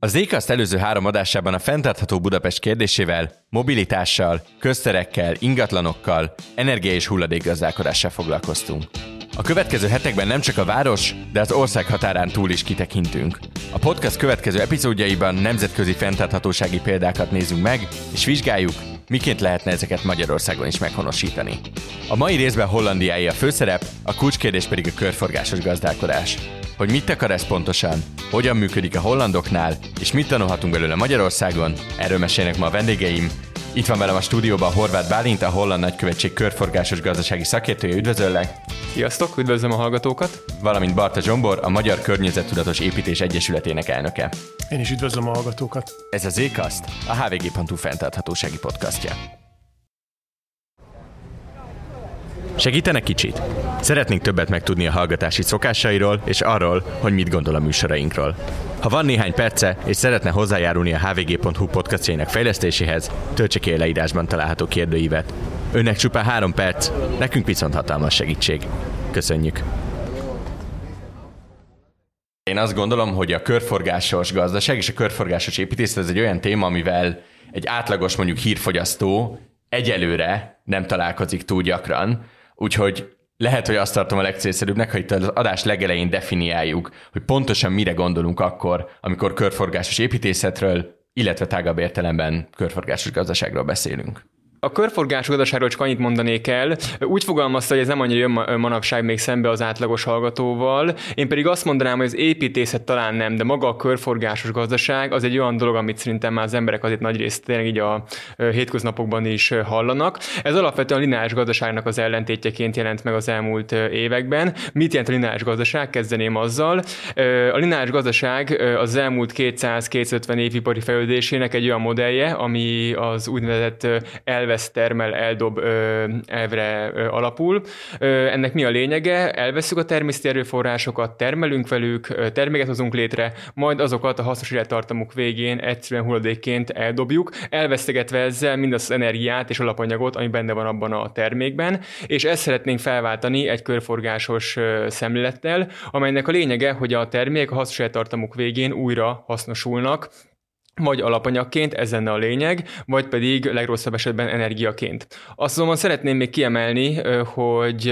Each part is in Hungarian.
Az Zékaszt előző három adásában a fenntartható Budapest kérdésével, mobilitással, közterekkel, ingatlanokkal, energia és hulladékgazdálkodással foglalkoztunk. A következő hetekben nem csak a város, de az ország határán túl is kitekintünk. A podcast következő epizódjaiban nemzetközi fenntarthatósági példákat nézünk meg, és vizsgáljuk, miként lehetne ezeket Magyarországon is meghonosítani. A mai részben Hollandiái a főszerep, a kulcskérdés pedig a körforgásos gazdálkodás. Hogy mit akar ez pontosan, hogyan működik a hollandoknál, és mit tanulhatunk belőle Magyarországon, erről mesélnek ma a vendégeim. Itt van velem a stúdióban Horváth Bálint, a Holland Nagykövetség körforgásos gazdasági szakértője. Üdvözöllek! Sziasztok, üdvözlöm a hallgatókat! Valamint Barta Zsombor, a Magyar Környezettudatos Építés Egyesületének elnöke. Én is üdvözlöm a hallgatókat! Ez a Zcast, a hvg.hu fenntarthatósági podcastja. Segítene kicsit? Szeretnénk többet megtudni a hallgatási szokásairól és arról, hogy mit gondol a műsorainkról. Ha van néhány perce, és szeretne hozzájárulni a hvg.hu podcastjainak fejlesztéséhez, töltse ki a leírásban található kérdőívet. Önnek csupán három perc, nekünk viszont hatalmas segítség. Köszönjük! Én azt gondolom, hogy a körforgásos gazdaság és a körforgásos építészet ez egy olyan téma, amivel egy átlagos mondjuk hírfogyasztó egyelőre nem találkozik túl gyakran, úgyhogy lehet, hogy azt tartom a legcélszerűbbnek, ha itt az adás legelején definiáljuk, hogy pontosan mire gondolunk akkor, amikor körforgásos építészetről, illetve tágabb értelemben körforgásos gazdaságról beszélünk. A körforgás gazdaságról csak annyit mondanék el. Úgy fogalmazta, hogy ez nem annyira jön manapság még szembe az átlagos hallgatóval. Én pedig azt mondanám, hogy az építészet talán nem, de maga a körforgásos gazdaság az egy olyan dolog, amit szerintem már az emberek azért nagy részt tényleg így a hétköznapokban is hallanak. Ez alapvetően a lineáris gazdaságnak az ellentétjeként jelent meg az elmúlt években. Mit jelent a lineáris gazdaság? Kezdeném azzal. A lineáris gazdaság az elmúlt 200-250 év ipari fejlődésének egy olyan modellje, ami az úgynevezett el elvesz, termel, eldob ö, elvre ö, alapul. Ö, ennek mi a lényege? Elveszük a természeti erőforrásokat, termelünk velük, terméket hozunk létre, majd azokat a hasznos élettartamuk végén egyszerűen hulladékként eldobjuk, elvesztegetve ezzel mindazt az energiát és alapanyagot, ami benne van abban a termékben, és ezt szeretnénk felváltani egy körforgásos szemlélettel, amelynek a lényege, hogy a termék a hasznos élettartamuk végén újra hasznosulnak, vagy alapanyagként, ez lenne a lényeg, vagy pedig legrosszabb esetben energiaként. Azt azonban szeretném még kiemelni, hogy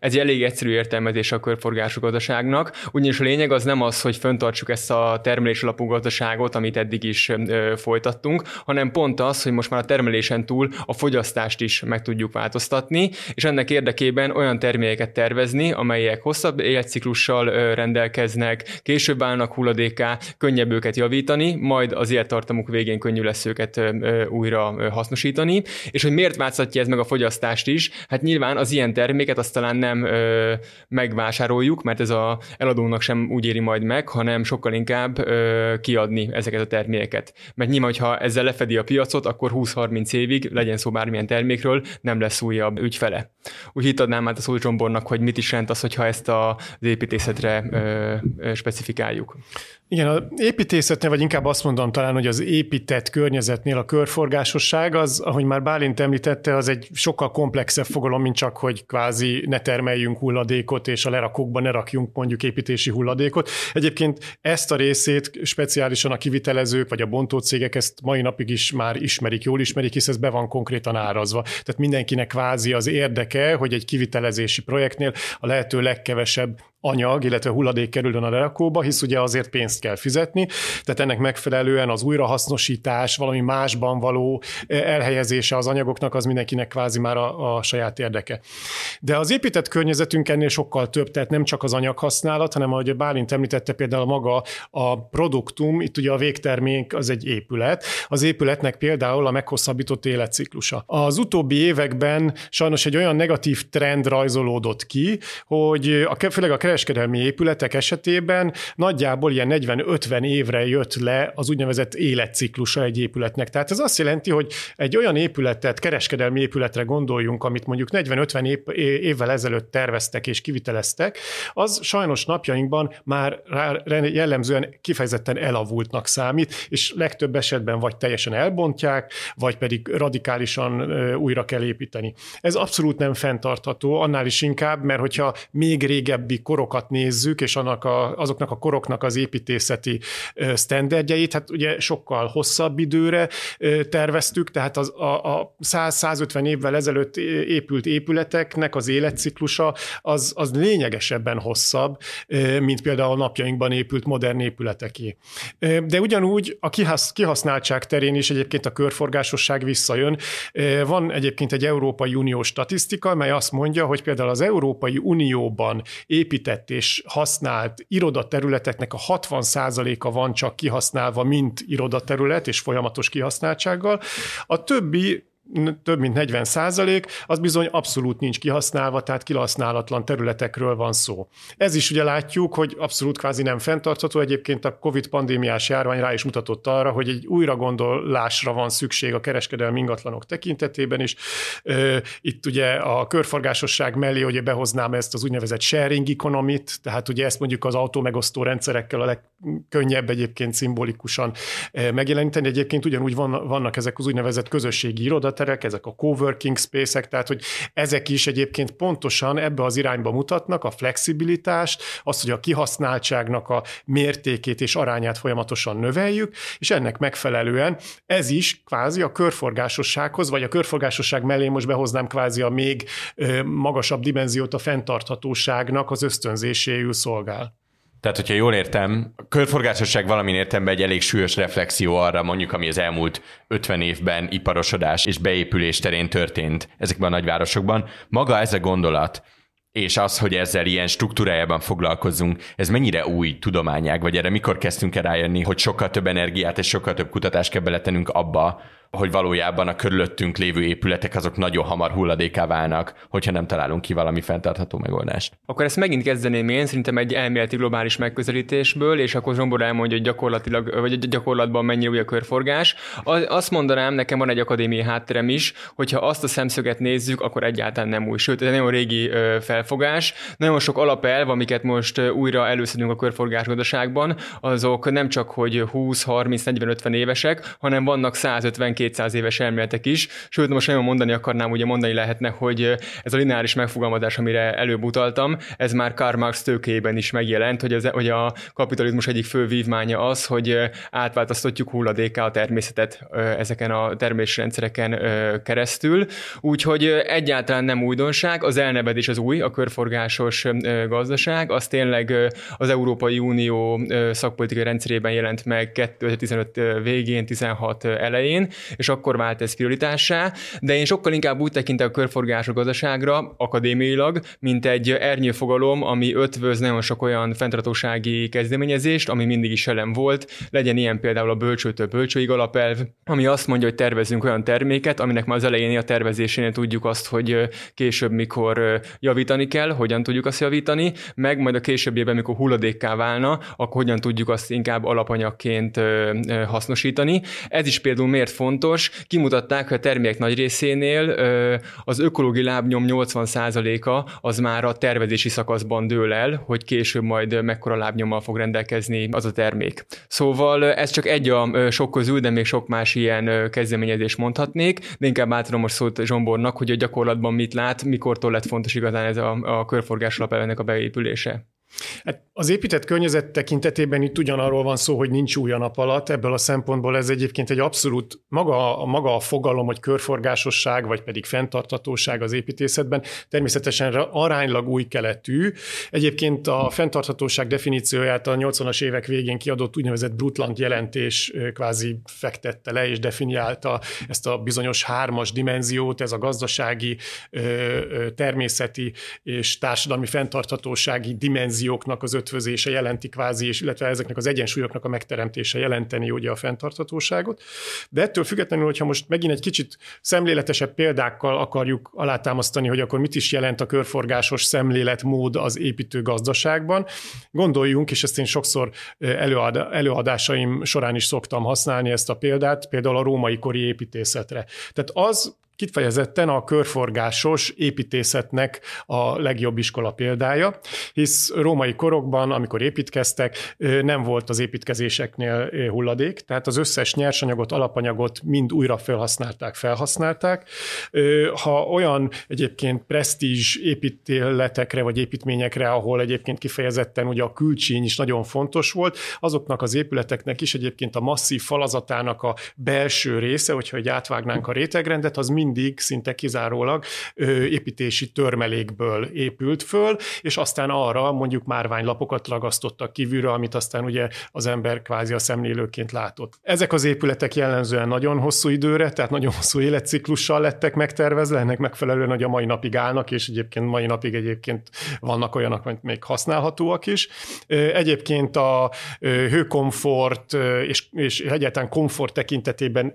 ez egy elég egyszerű értelmezés a körforgású gazdaságnak, ugyanis a lényeg az nem az, hogy föntartsuk ezt a termelés alapú gazdaságot, amit eddig is folytattunk, hanem pont az, hogy most már a termelésen túl a fogyasztást is meg tudjuk változtatni, és ennek érdekében olyan termékeket tervezni, amelyek hosszabb életciklussal rendelkeznek, később állnak hulladéká, könnyebb őket javítani, majd az élettartamuk végén könnyű lesz őket újra hasznosítani, és hogy miért változtatja ez meg a fogyasztást is, hát nyilván az ilyen terméket azt talán nem megvásároljuk, mert ez a eladónak sem úgy éri majd meg, hanem sokkal inkább kiadni ezeket a termékeket. Mert nyilván, hogyha ezzel lefedi a piacot, akkor 20-30 évig, legyen szó bármilyen termékről, nem lesz újabb ügyfele. Úgy itt adnám át a szót hogy mit is jelent az, hogyha ezt az építészetre specifikáljuk. Igen, az építészetnél, vagy inkább azt mondom talán, hogy az épített környezetnél a körforgásosság, az, ahogy már Bálint említette, az egy sokkal komplexebb fogalom, mint csak, hogy kvázi ne termeljünk hulladékot, és a lerakókban ne rakjunk mondjuk építési hulladékot. Egyébként ezt a részét speciálisan a kivitelezők, vagy a bontócégek ezt mai napig is már ismerik, jól ismerik, hisz ez be van konkrétan árazva. Tehát mindenkinek kvázi az érdeke, hogy egy kivitelezési projektnél a lehető legkevesebb anyag, illetve hulladék kerüljön a lerakóba, hisz ugye azért pénzt kell fizetni, tehát ennek megfelelően az újrahasznosítás, valami másban való eh, elhelyezése az anyagoknak az mindenkinek kvázi már a, a saját érdeke. De az épített környezetünk ennél sokkal több, tehát nem csak az anyaghasználat, hanem ahogy Bálint említette például maga a produktum, itt ugye a végtermék az egy épület, az épületnek például a meghosszabbított életciklusa. Az utóbbi években sajnos egy olyan negatív trend rajzolódott ki, hogy a, főleg a kereskedelmi épületek esetében nagyjából ilyen 40-50 évre jött le az úgynevezett életciklusa egy épületnek. Tehát ez azt jelenti, hogy egy olyan épületet, kereskedelmi épületre gondoljunk, amit mondjuk 40-50 év, évvel ezelőtt terveztek és kiviteleztek, az sajnos napjainkban már jellemzően kifejezetten elavultnak számít, és legtöbb esetben vagy teljesen elbontják, vagy pedig radikálisan újra kell építeni. Ez abszolút nem fenntartható, annál is inkább, mert hogyha még régebbi korok korokat nézzük, és annak a, azoknak a koroknak az építészeti sztenderdjeit, hát ugye sokkal hosszabb időre terveztük, tehát az, a, a 100-150 évvel ezelőtt épült épületeknek az életciklusa az, az lényegesebben hosszabb, mint például a napjainkban épült modern épületeké. De ugyanúgy a kihasználtság terén is egyébként a körforgásosság visszajön. Van egyébként egy Európai Unió statisztika, mely azt mondja, hogy például az Európai Unióban épített és használt irodaterületeknek a 60%-a van csak kihasználva, mint irodaterület és folyamatos kihasználtsággal. A többi több mint 40 százalék, az bizony abszolút nincs kihasználva, tehát kihasználatlan területekről van szó. Ez is ugye látjuk, hogy abszolút kvázi nem fenntartható. Egyébként a COVID pandémiás járvány rá is mutatott arra, hogy egy újragondolásra van szükség a kereskedelmi ingatlanok tekintetében is. Itt ugye a körforgásosság mellé ugye behoznám ezt az úgynevezett sharing economy-t, tehát ugye ezt mondjuk az autómegosztó rendszerekkel a legkönnyebb egyébként szimbolikusan megjeleníteni. Egyébként ugyanúgy van, vannak ezek az úgynevezett közösségi irodat, irodaterek, ezek a coworking space-ek, tehát hogy ezek is egyébként pontosan ebbe az irányba mutatnak, a flexibilitást, azt, hogy a kihasználtságnak a mértékét és arányát folyamatosan növeljük, és ennek megfelelően ez is kvázi a körforgásossághoz, vagy a körforgásosság mellé most behoznám kvázi a még magasabb dimenziót a fenntarthatóságnak az ösztönzéséül szolgál. Tehát, hogyha jól értem, a körforgásosság valamin értemben egy elég súlyos reflexió arra, mondjuk, ami az elmúlt 50 évben iparosodás és beépülés terén történt ezekben a nagyvárosokban. Maga ez a gondolat, és az, hogy ezzel ilyen struktúrájában foglalkozzunk, ez mennyire új tudományág, vagy erre mikor kezdtünk el rájönni, hogy sokkal több energiát és sokkal több kutatást kell beletenünk abba, hogy valójában a körülöttünk lévő épületek azok nagyon hamar hulladéká válnak, hogyha nem találunk ki valami fenntartható megoldást. Akkor ezt megint kezdeném én, szerintem egy elméleti globális megközelítésből, és akkor Zsombor elmondja, hogy gyakorlatilag, vagy gyakorlatban mennyi új a körforgás. Azt mondanám, nekem van egy akadémiai hátterem is, hogyha azt a szemszöget nézzük, akkor egyáltalán nem új. Sőt, ez egy nagyon régi felfogás. Nagyon sok alapelv, amiket most újra előszedünk a körforgás gazdaságban, azok nem csak, hogy 20, 30, 40, 50 évesek, hanem vannak 150 200 éves elméletek is, sőt, most nagyon mondani akarnám, ugye mondani lehetne, hogy ez a lineáris megfogalmazás, amire előbb utaltam, ez már Karl Marx tőkében is megjelent, hogy, az, hogy a kapitalizmus egyik fő vívmánya az, hogy átváltoztatjuk hulladéká a természetet ezeken a termésrendszereken keresztül, úgyhogy egyáltalán nem újdonság, az elnevedés az új, a körforgásos gazdaság, az tényleg az Európai Unió szakpolitikai rendszerében jelent meg 2015 végén, 16 elején, és akkor vált ez prioritássá, de én sokkal inkább úgy tekintek a körforgású gazdaságra, akadémiailag, mint egy ernyőfogalom, ami ötvöz nagyon sok olyan fenntartósági kezdeményezést, ami mindig is elem volt, legyen ilyen például a bölcsőtől bölcsőig alapelv, ami azt mondja, hogy tervezünk olyan terméket, aminek már az elején a tervezésénél tudjuk azt, hogy később mikor javítani kell, hogyan tudjuk azt javítani, meg majd a későbbiében, mikor hulladékká válna, akkor hogyan tudjuk azt inkább alapanyagként hasznosítani. Ez is például miért fontos, fontos. Kimutatták, hogy a termék nagy részénél az ökológiai lábnyom 80%-a az már a tervezési szakaszban dől el, hogy később majd mekkora lábnyommal fog rendelkezni az a termék. Szóval ez csak egy a sok közül, de még sok más ilyen kezdeményezés mondhatnék, de inkább átadom most szót Zsombornak, hogy a gyakorlatban mit lát, mikortól lett fontos igazán ez a, a körforgás alapelvenek a beépülése. Hát az épített környezet tekintetében itt ugyanarról van szó, hogy nincs új a nap alatt, ebből a szempontból ez egyébként egy abszolút maga, maga a fogalom, hogy körforgásosság, vagy pedig fenntarthatóság az építészetben természetesen aránylag új keletű. Egyébként a fenntarthatóság definícióját a 80-as évek végén kiadott úgynevezett Brutland jelentés kvázi fektette le és definiálta ezt a bizonyos hármas dimenziót, ez a gazdasági, természeti és társadalmi fenntarthatósági dimenzió dimenzióknak az ötvözése jelenti kvázi, és illetve ezeknek az egyensúlyoknak a megteremtése jelenteni ugye a fenntarthatóságot. De ettől függetlenül, hogyha most megint egy kicsit szemléletesebb példákkal akarjuk alátámasztani, hogy akkor mit is jelent a körforgásos szemléletmód az építő gazdaságban, gondoljunk, és ezt én sokszor előad, előadásaim során is szoktam használni ezt a példát, például a római kori építészetre. Tehát az kifejezetten a körforgásos építészetnek a legjobb iskola példája, hisz római korokban, amikor építkeztek, nem volt az építkezéseknél hulladék, tehát az összes nyersanyagot, alapanyagot mind újra felhasználták, felhasználták. Ha olyan egyébként presztízs építeletekre vagy építményekre, ahol egyébként kifejezetten ugye a külcsíny is nagyon fontos volt, azoknak az épületeknek is egyébként a masszív falazatának a belső része, hogyha egy átvágnánk a rétegrendet, az mindig szinte kizárólag építési törmelékből épült föl, és aztán arra mondjuk márványlapokat ragasztottak kívülre, amit aztán ugye az ember kvázi a szemlélőként látott. Ezek az épületek jellemzően nagyon hosszú időre, tehát nagyon hosszú életciklussal lettek megtervezve, ennek megfelelően, hogy a mai napig állnak, és egyébként mai napig egyébként vannak olyanok, amit még használhatóak is. Egyébként a hőkomfort és, és egyáltalán komfort tekintetében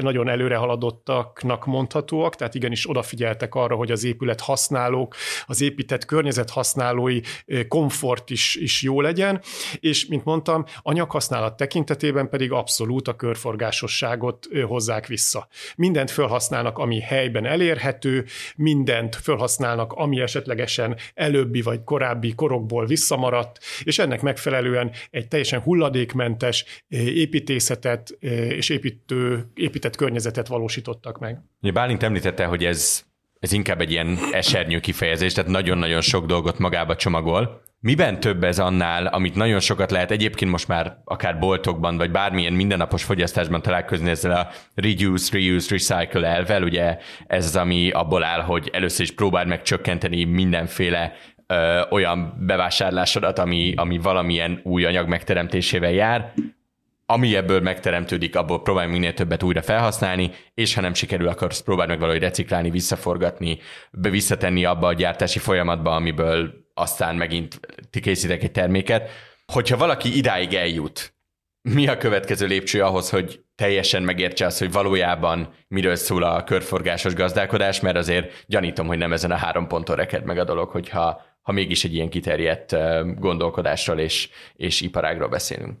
nagyon előre haladottaknak mondhatóak, tehát igenis odafigyeltek arra, hogy az épület használók, az épített környezet használói komfort is, is jó legyen, és mint mondtam, anyaghasználat tekintetében pedig abszolút a körforgásosságot hozzák vissza. Mindent felhasználnak, ami helyben elérhető, mindent felhasználnak, ami esetlegesen előbbi vagy korábbi korokból visszamaradt, és ennek megfelelően egy teljesen hulladékmentes építészetet és építő, épített környezetet valósítottak meg. Bálint említette, hogy ez, ez inkább egy ilyen esernyő kifejezés, tehát nagyon-nagyon sok dolgot magába csomagol. Miben több ez annál, amit nagyon sokat lehet egyébként most már akár boltokban, vagy bármilyen mindennapos fogyasztásban találkozni ezzel a reduce, reuse, recycle elvel, ugye ez az, ami abból áll, hogy először is próbáld meg csökkenteni mindenféle ö, olyan bevásárlásodat, ami, ami valamilyen új anyag megteremtésével jár, ami ebből megteremtődik, abból próbálj minél többet újra felhasználni, és ha nem sikerül, akkor próbálj meg valahogy reciklálni, visszaforgatni, visszatenni abba a gyártási folyamatba, amiből aztán megint ti készítek egy terméket. Hogyha valaki idáig eljut, mi a következő lépcső ahhoz, hogy teljesen megértse azt, hogy valójában miről szól a körforgásos gazdálkodás, mert azért gyanítom, hogy nem ezen a három ponton reked meg a dolog, hogyha ha mégis egy ilyen kiterjedt gondolkodásról és, és iparágról beszélünk.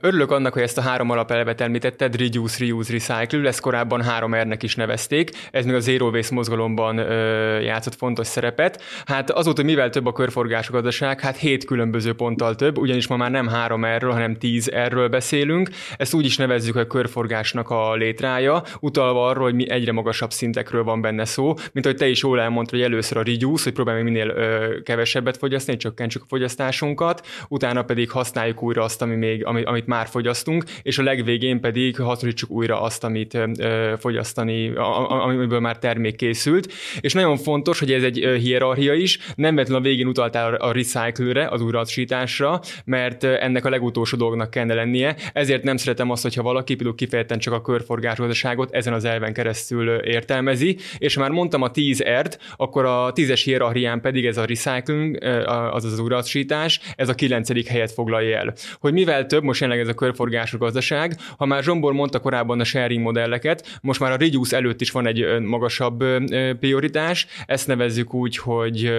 Örülök annak, hogy ezt a három alapelvet említetted, Reduce, Reuse, Recycle, ezt korábban három R-nek is nevezték, ez még a Zero Waste mozgalomban ö, játszott fontos szerepet. Hát azóta mivel több a körforgású gazdaság, hát hét különböző ponttal több, ugyanis ma már nem három R-ről, hanem tíz R-ről beszélünk. Ezt úgy is nevezzük a körforgásnak a létrája, utalva arról, hogy mi egyre magasabb szintekről van benne szó, mint hogy te is jól elmondtad, hogy először a Reduce, hogy próbáljuk minél ö, kevesebbet fogyasztani, csökkentsük a fogyasztásunkat, utána pedig használjuk újra azt, ami még, ami, amit már fogyasztunk, és a legvégén pedig hasznosítsuk újra azt, amit fogyasztani, amiből már termék készült. És nagyon fontos, hogy ez egy hierarchia is, nem vetlenül a végén utaltál a recycle-re, az újrahasznosításra, mert ennek a legutolsó dolognak kellene lennie. Ezért nem szeretem azt, hogyha valaki például kifejezetten csak a körforgásgazdaságot ezen az elven keresztül értelmezi, és már mondtam a 10 ert, akkor a 10-es hierarchián pedig ez a recycling, azaz az újrahasznosítás, ez a 9. helyet foglalja el. Hogy mivel több, most jelenleg ez a körforgásos gazdaság. Ha már Zsombor mondta korábban a sharing modelleket, most már a reduce előtt is van egy magasabb prioritás, ezt nevezzük úgy, hogy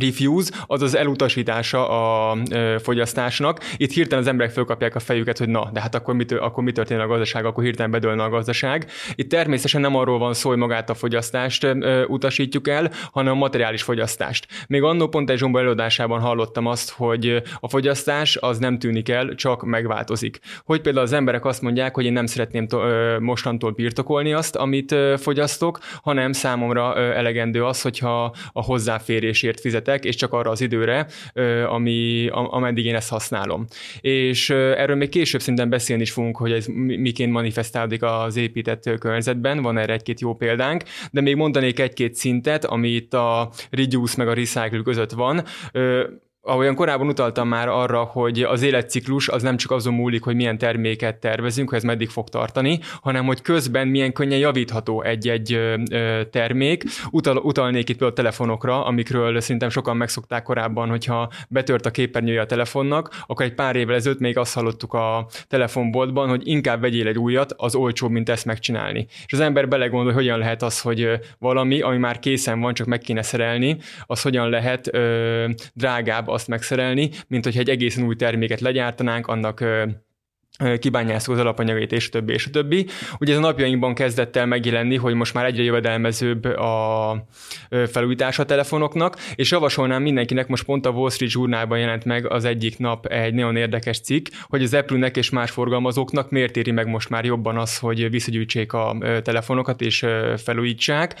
refuse, az az elutasítása a fogyasztásnak. Itt hirtelen az emberek fölkapják a fejüket, hogy na, de hát akkor mi, akkor mi történik a gazdaság, akkor hirtelen bedőlne a gazdaság. Itt természetesen nem arról van szó, hogy magát a fogyasztást utasítjuk el, hanem a materiális fogyasztást. Még annó pont egy Zsombo előadásában hallottam azt, hogy a fogyasztás az nem tűnik el, csak megváltozik. Hogy például az emberek azt mondják, hogy én nem szeretném to- mostantól birtokolni azt, amit fogyasztok, hanem számomra ö, elegendő az, hogyha a hozzáférésért fizet fizetek, és csak arra az időre, ami, ameddig én ezt használom. És erről még később szinten beszélni is fogunk, hogy ez miként manifestálódik az épített környezetben, van erre egy-két jó példánk, de még mondanék egy-két szintet, ami itt a reduce meg a recycle között van ahogyan korábban utaltam már arra, hogy az életciklus az nem csak azon múlik, hogy milyen terméket tervezünk, hogy ez meddig fog tartani, hanem hogy közben milyen könnyen javítható egy-egy termék. Utal, utalnék itt a telefonokra, amikről szerintem sokan megszokták korábban, hogyha betört a képernyője a telefonnak, akkor egy pár évvel ezelőtt még azt hallottuk a telefonboltban, hogy inkább vegyél egy újat, az olcsóbb, mint ezt megcsinálni. És az ember belegondol, hogy hogyan lehet az, hogy valami, ami már készen van, csak meg kéne szerelni, az hogyan lehet ö, drágább azt megszerelni, mint hogyha egy egészen új terméket legyártanánk, annak kibányászó az alapanyagait, és többi, és többi. Ugye ez a napjainkban kezdett el megjelenni, hogy most már egyre jövedelmezőbb a felújítás a telefonoknak, és javasolnám mindenkinek, most pont a Wall Street Journalban jelent meg az egyik nap egy nagyon érdekes cikk, hogy az Apple-nek és más forgalmazóknak miért éri meg most már jobban az, hogy visszagyűjtsék a telefonokat és felújítsák.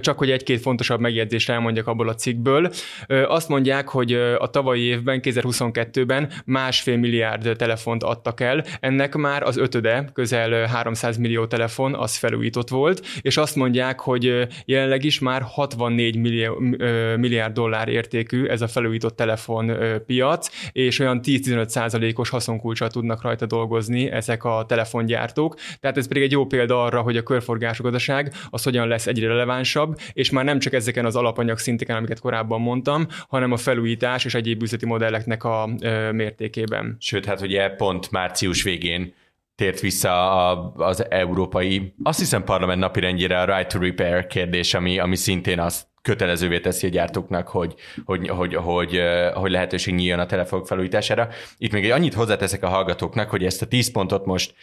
Csak hogy egy-két fontosabb megjegyzést elmondjak abból a cikkből. Azt mondják, hogy a tavalyi évben, 2022-ben másfél milliárd telefont adtak el, ennek már az ötöde, közel 300 millió telefon, az felújított volt, és azt mondják, hogy jelenleg is már 64 millió, milliárd dollár értékű ez a felújított telefon piac, és olyan 10-15 százalékos haszonkulcsal tudnak rajta dolgozni ezek a telefongyártók. Tehát ez pedig egy jó példa arra, hogy a körforgású az hogyan lesz egyre relevánsabb, és már nem csak ezeken az alapanyag szinteken, amiket korábban mondtam, hanem a felújítás és egyéb üzleti modelleknek a mértékében. Sőt, hát ugye pont március végén tért vissza a, az európai, azt hiszem parlament napirendjére a right to repair kérdés, ami, ami szintén azt kötelezővé teszi a gyártóknak, hogy, hogy, hogy, hogy, hogy lehetőség nyíljon a telefonok felújítására. Itt még egy annyit hozzáteszek a hallgatóknak, hogy ezt a 10 pontot most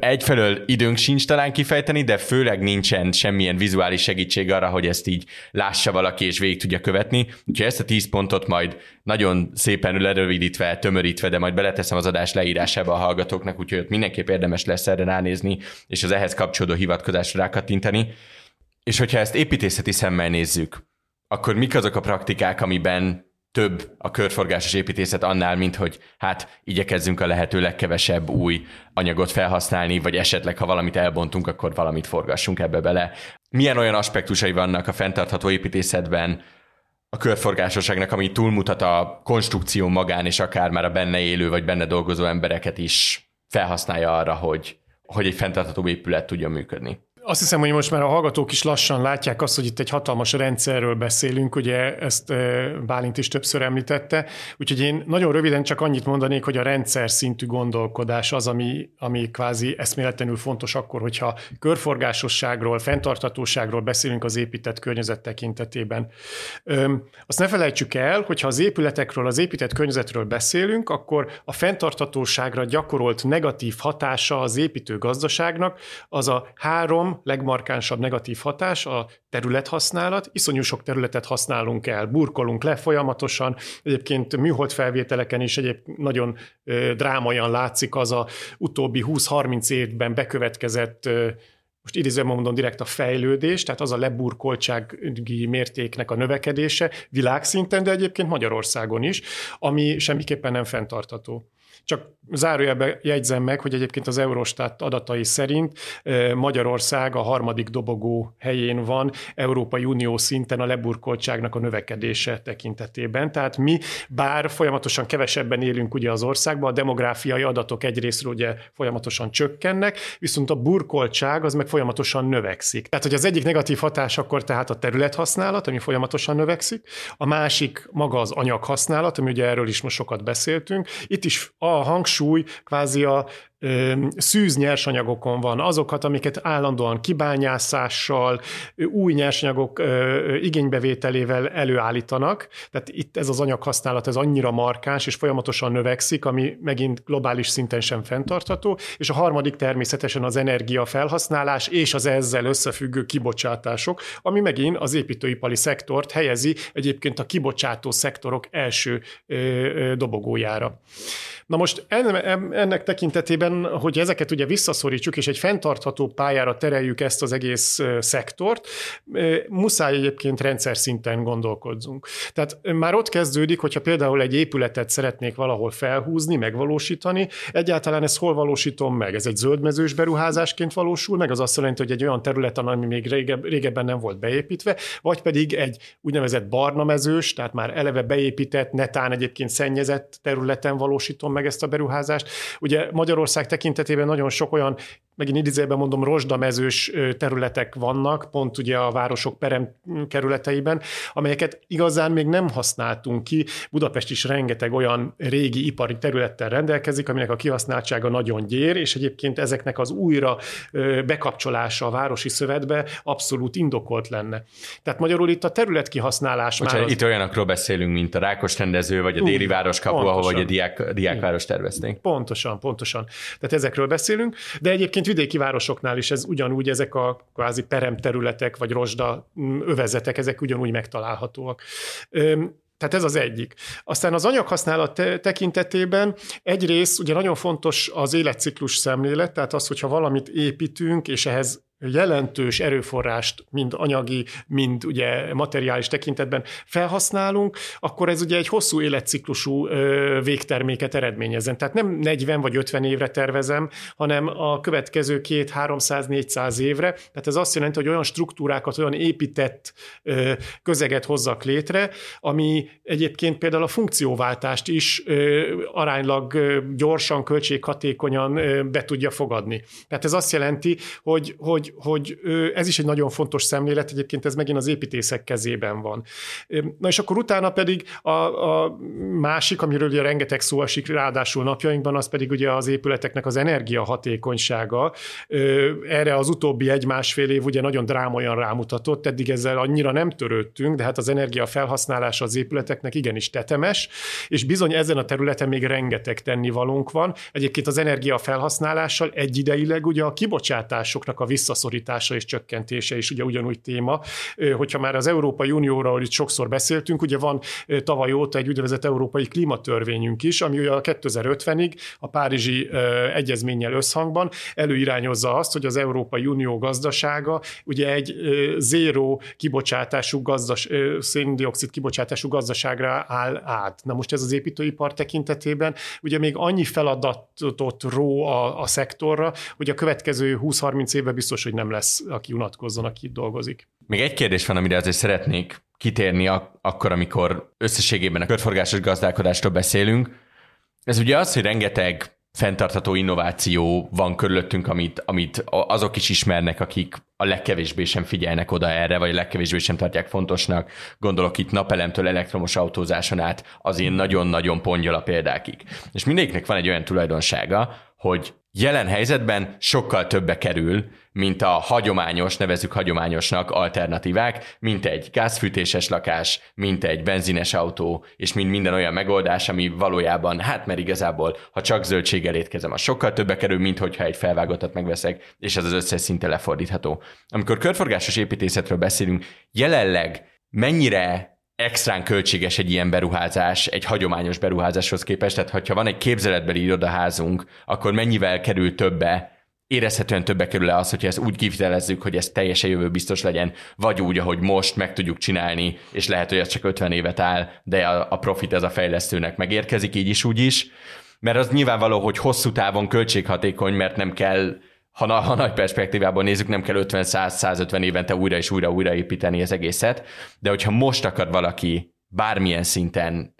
egyfelől időnk sincs talán kifejteni, de főleg nincsen semmilyen vizuális segítség arra, hogy ezt így lássa valaki és végig tudja követni. Úgyhogy ezt a 10 pontot majd nagyon szépen lerövidítve, tömörítve, de majd beleteszem az adás leírásába a hallgatóknak, úgyhogy ott mindenképp érdemes lesz erre ránézni, és az ehhez kapcsolódó hivatkozásra rákattintani. És hogyha ezt építészeti szemmel nézzük, akkor mik azok a praktikák, amiben több a körforgásos építészet annál, mint hogy hát igyekezzünk a lehető legkevesebb új anyagot felhasználni, vagy esetleg, ha valamit elbontunk, akkor valamit forgassunk ebbe bele. Milyen olyan aspektusai vannak a fenntartható építészetben a körforgásosságnak, ami túlmutat a konstrukció magán, és akár már a benne élő, vagy benne dolgozó embereket is felhasználja arra, hogy, hogy egy fenntartható épület tudjon működni. Azt hiszem, hogy most már a hallgatók is lassan látják azt, hogy itt egy hatalmas rendszerről beszélünk, ugye ezt Bálint is többször említette, úgyhogy én nagyon röviden csak annyit mondanék, hogy a rendszer szintű gondolkodás az, ami, ami kvázi eszméletlenül fontos akkor, hogyha körforgásosságról, fenntartatóságról beszélünk az épített környezet tekintetében. Azt ne felejtsük el, hogyha az épületekről, az épített környezetről beszélünk, akkor a fenntartatóságra gyakorolt negatív hatása az építő gazdaságnak az a három legmarkánsabb negatív hatás a területhasználat. Iszonyú sok területet használunk el, burkolunk le folyamatosan. Egyébként műhold felvételeken is egyéb nagyon drámaian látszik az a utóbbi 20-30 évben bekövetkezett most idézőben mondom direkt a fejlődés, tehát az a leburkoltsági mértéknek a növekedése világszinten, de egyébként Magyarországon is, ami semmiképpen nem fenntartató. Csak zárójelbe jegyzem meg, hogy egyébként az Eurostat adatai szerint Magyarország a harmadik dobogó helyén van Európai Unió szinten a leburkoltságnak a növekedése tekintetében. Tehát mi, bár folyamatosan kevesebben élünk ugye az országban, a demográfiai adatok egyrésztről ugye folyamatosan csökkennek, viszont a burkoltság az meg folyamatosan növekszik. Tehát, hogy az egyik negatív hatás akkor tehát a területhasználat, ami folyamatosan növekszik, a másik maga az anyaghasználat, ami ugye erről is most sokat beszéltünk. Itt is a hangsúly kvázi a szűz nyersanyagokon van, azokat, amiket állandóan kibányászással, új nyersanyagok igénybevételével előállítanak. Tehát itt ez az anyaghasználat, ez annyira markáns, és folyamatosan növekszik, ami megint globális szinten sem fenntartható. És a harmadik természetesen az energia felhasználás és az ezzel összefüggő kibocsátások, ami megint az építőipari szektort helyezi egyébként a kibocsátó szektorok első dobogójára. Na most ennek tekintetében, hogy ezeket ugye visszaszorítsuk, és egy fenntartható pályára tereljük ezt az egész szektort, muszáj egyébként rendszer szinten gondolkodzunk. Tehát már ott kezdődik, hogyha például egy épületet szeretnék valahol felhúzni, megvalósítani, egyáltalán ezt hol valósítom meg? Ez egy zöldmezős beruházásként valósul meg, az azt jelenti, hogy egy olyan területen, ami még régebb, régebben nem volt beépítve, vagy pedig egy úgynevezett barna mezős, tehát már eleve beépített, netán egyébként szennyezett területen valósítom meg ezt a beruházást. Ugye Magyarország tekintetében nagyon sok olyan megint idézőben mondom, rozsdamezős területek vannak, pont ugye a városok perem kerületeiben, amelyeket igazán még nem használtunk ki. Budapest is rengeteg olyan régi ipari területtel rendelkezik, aminek a kihasználtsága nagyon gyér, és egyébként ezeknek az újra bekapcsolása a városi szövetbe abszolút indokolt lenne. Tehát magyarul itt a terület kihasználás Bocsánat, már... Az... Itt olyanokról beszélünk, mint a Rákos rendező, vagy a déli városkapu, ahol a diák, diákváros tervezték. Pontosan, pontosan. Tehát ezekről beszélünk, de egyébként vidéki városoknál is ez ugyanúgy, ezek a kvázi peremterületek, vagy rozsda mm, övezetek, ezek ugyanúgy megtalálhatóak. Tehát ez az egyik. Aztán az anyaghasználat te- tekintetében egyrészt ugye nagyon fontos az életciklus szemlélet, tehát az, hogyha valamit építünk, és ehhez jelentős erőforrást, mind anyagi, mind ugye materiális tekintetben felhasználunk, akkor ez ugye egy hosszú életciklusú végterméket eredményezzen. Tehát nem 40 vagy 50 évre tervezem, hanem a következő két 300 400 évre. Tehát ez azt jelenti, hogy olyan struktúrákat, olyan épített közeget hozzak létre, ami egyébként például a funkcióváltást is aránylag gyorsan, költséghatékonyan be tudja fogadni. Tehát ez azt jelenti, hogy, hogy hogy, ez is egy nagyon fontos szemlélet, egyébként ez megint az építészek kezében van. Na és akkor utána pedig a, a másik, amiről ugye rengeteg szó esik ráadásul napjainkban, az pedig ugye az épületeknek az energiahatékonysága. Erre az utóbbi egy-másfél év ugye nagyon drámolyan rámutatott, eddig ezzel annyira nem törődtünk, de hát az energia felhasználása az épületeknek igenis tetemes, és bizony ezen a területen még rengeteg tennivalónk van. Egyébként az energia felhasználással egyidejűleg ugye a kibocsátásoknak a vissza visszaszorítása és csökkentése is ugye ugyanúgy téma. Hogyha már az Európai Unióról itt sokszor beszéltünk, ugye van tavaly óta egy úgynevezett európai klímatörvényünk is, ami ugye a 2050-ig a Párizsi egyezménnyel összhangban előirányozza azt, hogy az Európai Unió gazdasága ugye egy zéró kibocsátású gazdas, széndiokszid kibocsátású gazdaságra áll át. Na most ez az építőipar tekintetében ugye még annyi feladatot ró a, a szektorra, hogy a következő 20-30 évben biztos, hogy nem lesz, aki unatkozzon, aki itt dolgozik. Még egy kérdés van, amire azért szeretnék kitérni ak- akkor, amikor összességében a körforgásos gazdálkodástól beszélünk. Ez ugye az, hogy rengeteg fenntartható innováció van körülöttünk, amit, amit azok is ismernek, akik a legkevésbé sem figyelnek oda erre, vagy a legkevésbé sem tartják fontosnak. Gondolok itt napelemtől elektromos autózáson át az én nagyon-nagyon pongyola példákig. És mindegyiknek van egy olyan tulajdonsága, hogy jelen helyzetben sokkal többe kerül, mint a hagyományos, nevezük hagyományosnak alternatívák, mint egy gázfűtéses lakás, mint egy benzines autó, és mint minden olyan megoldás, ami valójában, hát mert igazából, ha csak zöldséggel étkezem, az sokkal többe kerül, mint hogyha egy felvágottat megveszek, és ez az összes szinte lefordítható. Amikor körforgásos építészetről beszélünk, jelenleg mennyire extrán költséges egy ilyen beruházás egy hagyományos beruházáshoz képest, tehát ha van egy képzeletbeli irodaházunk, akkor mennyivel kerül többe, érezhetően többe kerül-e az, hogyha ezt úgy kivitelezzük, hogy ez teljesen jövő biztos legyen, vagy úgy, ahogy most meg tudjuk csinálni, és lehet, hogy ez csak 50 évet áll, de a, a profit ez a fejlesztőnek megérkezik így is, úgy is. Mert az nyilvánvaló, hogy hosszú távon költséghatékony, mert nem kell ha, ha nagy perspektívában nézzük, nem kell 50-100-150 évente újra és újra újra építeni az egészet, de hogyha most akar valaki bármilyen szinten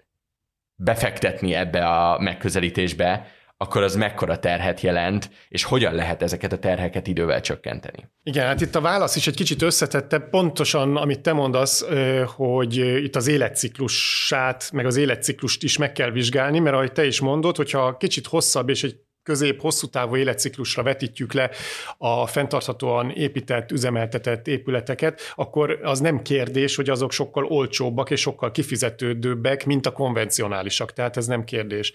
befektetni ebbe a megközelítésbe, akkor az mekkora terhet jelent, és hogyan lehet ezeket a terheket idővel csökkenteni? Igen, hát itt a válasz is egy kicsit összetette, pontosan amit te mondasz, hogy itt az életciklusát, meg az életciklust is meg kell vizsgálni, mert ahogy te is mondod, hogyha kicsit hosszabb és egy közép-hosszú távú életciklusra vetítjük le a fenntarthatóan épített, üzemeltetett épületeket, akkor az nem kérdés, hogy azok sokkal olcsóbbak és sokkal kifizetődőbbek, mint a konvencionálisak. Tehát ez nem kérdés.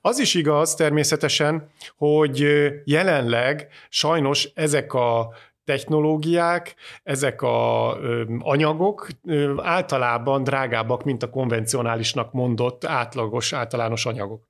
Az is igaz természetesen, hogy jelenleg sajnos ezek a technológiák, ezek a ö, anyagok ö, általában drágábbak, mint a konvencionálisnak mondott átlagos, általános anyagok.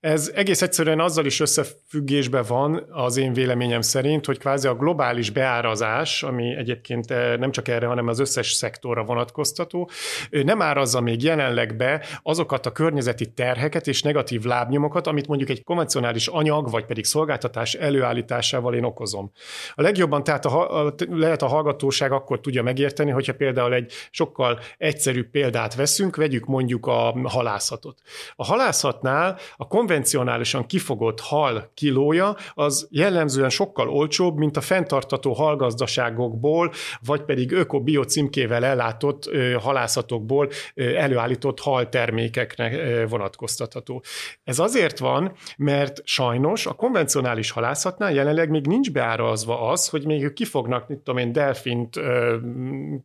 Ez egész egyszerűen azzal is összefüggésben van az én véleményem szerint, hogy kvázi a globális beárazás, ami egyébként eh, nem csak erre, hanem az összes szektorra vonatkoztató, nem árazza még jelenleg be azokat a környezeti terheket és negatív lábnyomokat, amit mondjuk egy konvencionális anyag, vagy pedig szolgáltatás előállításával én okozom. A legjobban tehát a, a, lehet a hallgatóság akkor tudja megérteni, hogyha például egy sokkal egyszerűbb példát veszünk, vegyük mondjuk a halászatot. A halászatnál a konvencionálisan kifogott hal kilója az jellemzően sokkal olcsóbb, mint a fenntartató halgazdaságokból, vagy pedig öko-bio címkével ellátott halászatokból előállított haltermékeknek vonatkoztatható. Ez azért van, mert sajnos a konvencionális halászatnál jelenleg még nincs beárazva az, hogy még ők kifognak, mit tudom én, delfint,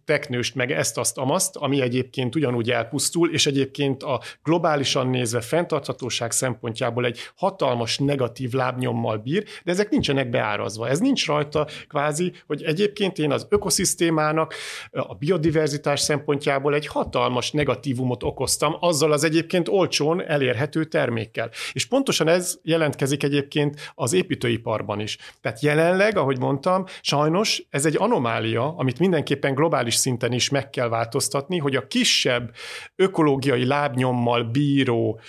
teknőst, meg ezt, azt, amaszt, ami egyébként ugyanúgy elpusztul, és egyébként a globálisan nézve fenntarthatóság szempontjából egy hatalmas negatív lábnyommal bír, de ezek nincsenek beárazva. Ez nincs rajta kvázi, hogy egyébként én az ökoszisztémának a biodiverzitás szempontjából egy hatalmas negatívumot okoztam azzal az egyébként olcsón elérhető termékkel. És pontosan ez jelentkezik egyébként az építőiparban is. Tehát jelenleg, ahogy mondtam, sajnos ez egy anomália, amit mindenképpen globális szinten is meg kell változtatni, hogy a kisebb ökológiai lábnyommal bíró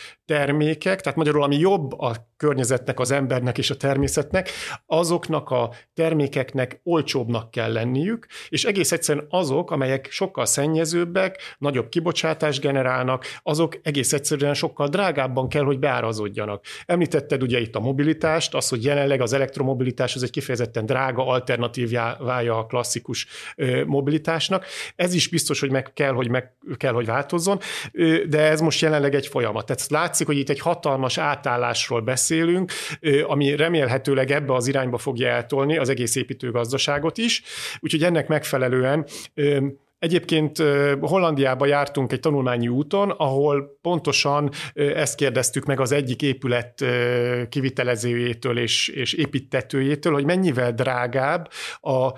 termékek, tehát magyarul ami jobb a környezetnek, az embernek és a természetnek, azoknak a termékeknek olcsóbbnak kell lenniük, és egész egyszerűen azok, amelyek sokkal szennyezőbbek, nagyobb kibocsátást generálnak, azok egész egyszerűen sokkal drágábban kell, hogy beárazódjanak. Említetted ugye itt a mobilitást, az, hogy jelenleg az elektromobilitás az egy kifejezetten drága alternatívája a klasszikus mobilitásnak. Ez is biztos, hogy meg kell, hogy meg kell, hogy változzon, de ez most jelenleg egy folyamat. Tehát látszik, hogy itt egy hatalmas átállásról beszélünk, ami remélhetőleg ebbe az irányba fogja eltolni az egész építőgazdaságot is. Úgyhogy ennek megfelelően Egyébként Hollandiába jártunk egy tanulmányi úton, ahol pontosan ezt kérdeztük meg az egyik épület kivitelezőjétől és, és építetőjétől, hogy mennyivel drágább a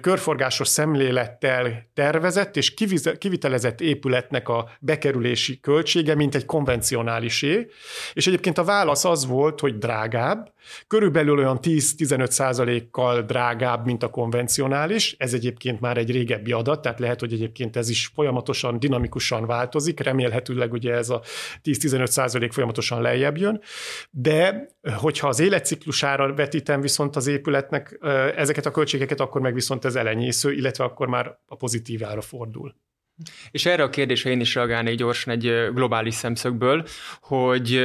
körforgásos szemlélettel tervezett és kivitelezett épületnek a bekerülési költsége, mint egy konvencionálisé. És egyébként a válasz az volt, hogy drágább, körülbelül olyan 10-15 százalékkal drágább, mint a konvencionális. Ez egyébként már egy régebbi adat, tehát lehet, hogy egyébként ez is folyamatosan, dinamikusan változik, remélhetőleg ugye ez a 10-15 százalék folyamatosan lejjebb jön, de hogyha az életciklusára vetítem viszont az épületnek ezeket a költségeket, akkor meg viszont ez elenyésző, illetve akkor már a pozitívára fordul. És erre a kérdésre én is reagálnék gyorsan egy globális szemszögből, hogy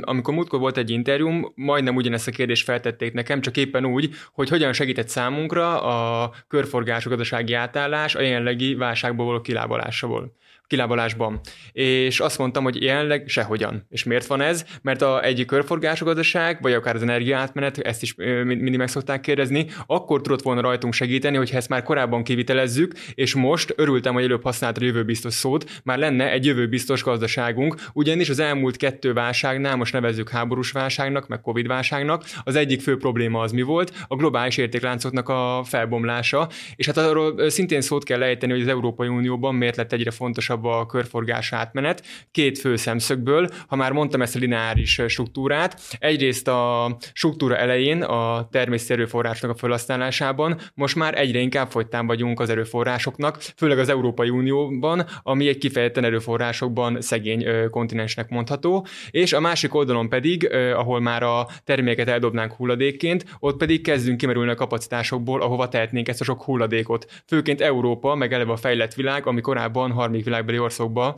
amikor múltkor volt egy interjúm, majdnem ugyanezt a kérdést feltették nekem, csak éppen úgy, hogy hogyan segített számunkra a körforgású gazdasági átállás a jelenlegi válságból való kilábalásával kilábalásban. És azt mondtam, hogy jelenleg sehogyan. És miért van ez? Mert a egyik körforgású gazdaság, vagy akár az energiaátmenet, ezt is mindig meg szokták kérdezni, akkor tudott volna rajtunk segíteni, hogyha ezt már korábban kivitelezzük, és most örültem, hogy előbb használta a jövőbiztos szót, már lenne egy jövőbiztos gazdaságunk, ugyanis az elmúlt kettő válságnál, most nevezzük háborús válságnak, meg Covid válságnak, az egyik fő probléma az mi volt? A globális értékláncoknak a felbomlása, és hát arról szintén szót kell lejteni, hogy az Európai Unióban miért lett egyre fontosabb fontosabb a körforgás átmenet, két fő szemszögből, ha már mondtam ezt a lineáris struktúrát, egyrészt a struktúra elején a természeti erőforrásnak a felhasználásában most már egyre inkább fogytán vagyunk az erőforrásoknak, főleg az Európai Unióban, ami egy kifejezetten erőforrásokban szegény kontinensnek mondható, és a másik oldalon pedig, ahol már a terméket eldobnánk hulladékként, ott pedig kezdünk kimerülni a kapacitásokból, ahova tehetnénk ezt a sok hulladékot. Főként Európa, meg eleve a fejlett világ, ami korábban harmadik világ világbeli országokba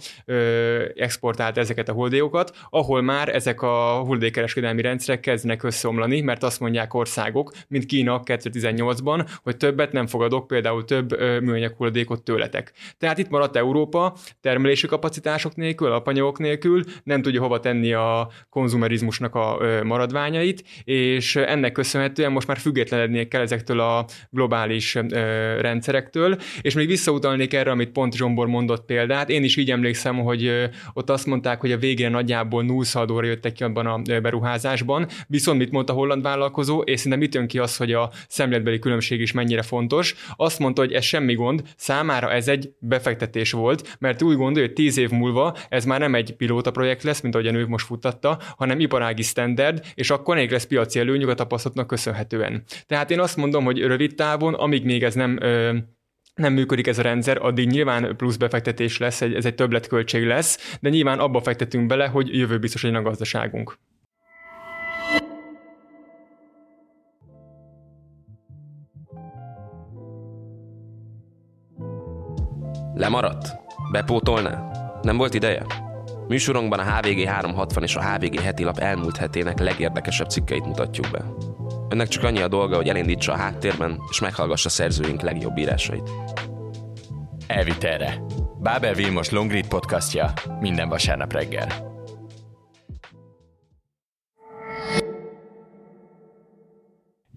exportált ezeket a hulladékokat, ahol már ezek a hulladékkereskedelmi rendszerek kezdenek összeomlani, mert azt mondják országok, mint Kína 2018-ban, hogy többet nem fogadok, például több műanyag hulladékot tőletek. Tehát itt maradt Európa termelési kapacitások nélkül, alapanyagok nélkül, nem tudja hova tenni a konzumerizmusnak a maradványait, és ennek köszönhetően most már függetlenednie kell ezektől a globális rendszerektől, és még visszautalnék erre, amit pont Zsombor mondott például, hát én is így emlékszem, hogy ott azt mondták, hogy a végén nagyjából nullszaldóra jöttek ki abban a beruházásban, viszont mit mondta a holland vállalkozó, és szerintem mit jön ki az, hogy a szemléletbeli különbség is mennyire fontos. Azt mondta, hogy ez semmi gond, számára ez egy befektetés volt, mert úgy gondolja, hogy tíz év múlva ez már nem egy pilóta projekt lesz, mint ahogyan ő most futtatta, hanem iparági standard, és akkor még lesz piaci előnyük a tapasztalatnak köszönhetően. Tehát én azt mondom, hogy rövid távon, amíg még ez nem ö, nem működik ez a rendszer, addig nyilván plusz befektetés lesz, ez egy többletköltség lesz, de nyilván abba fektetünk bele, hogy jövő biztos legyen a gazdaságunk. Lemaradt? Bepótolná? Nem volt ideje? Műsorunkban a HVG 360 és a HVG heti lap elmúlt hetének legérdekesebb cikkeit mutatjuk be. Önnek csak annyi a dolga, hogy elindítsa a háttérben, és meghallgassa szerzőink legjobb írásait. Elvitelre. Bábel Vilmos Longread podcastja minden vasárnap reggel.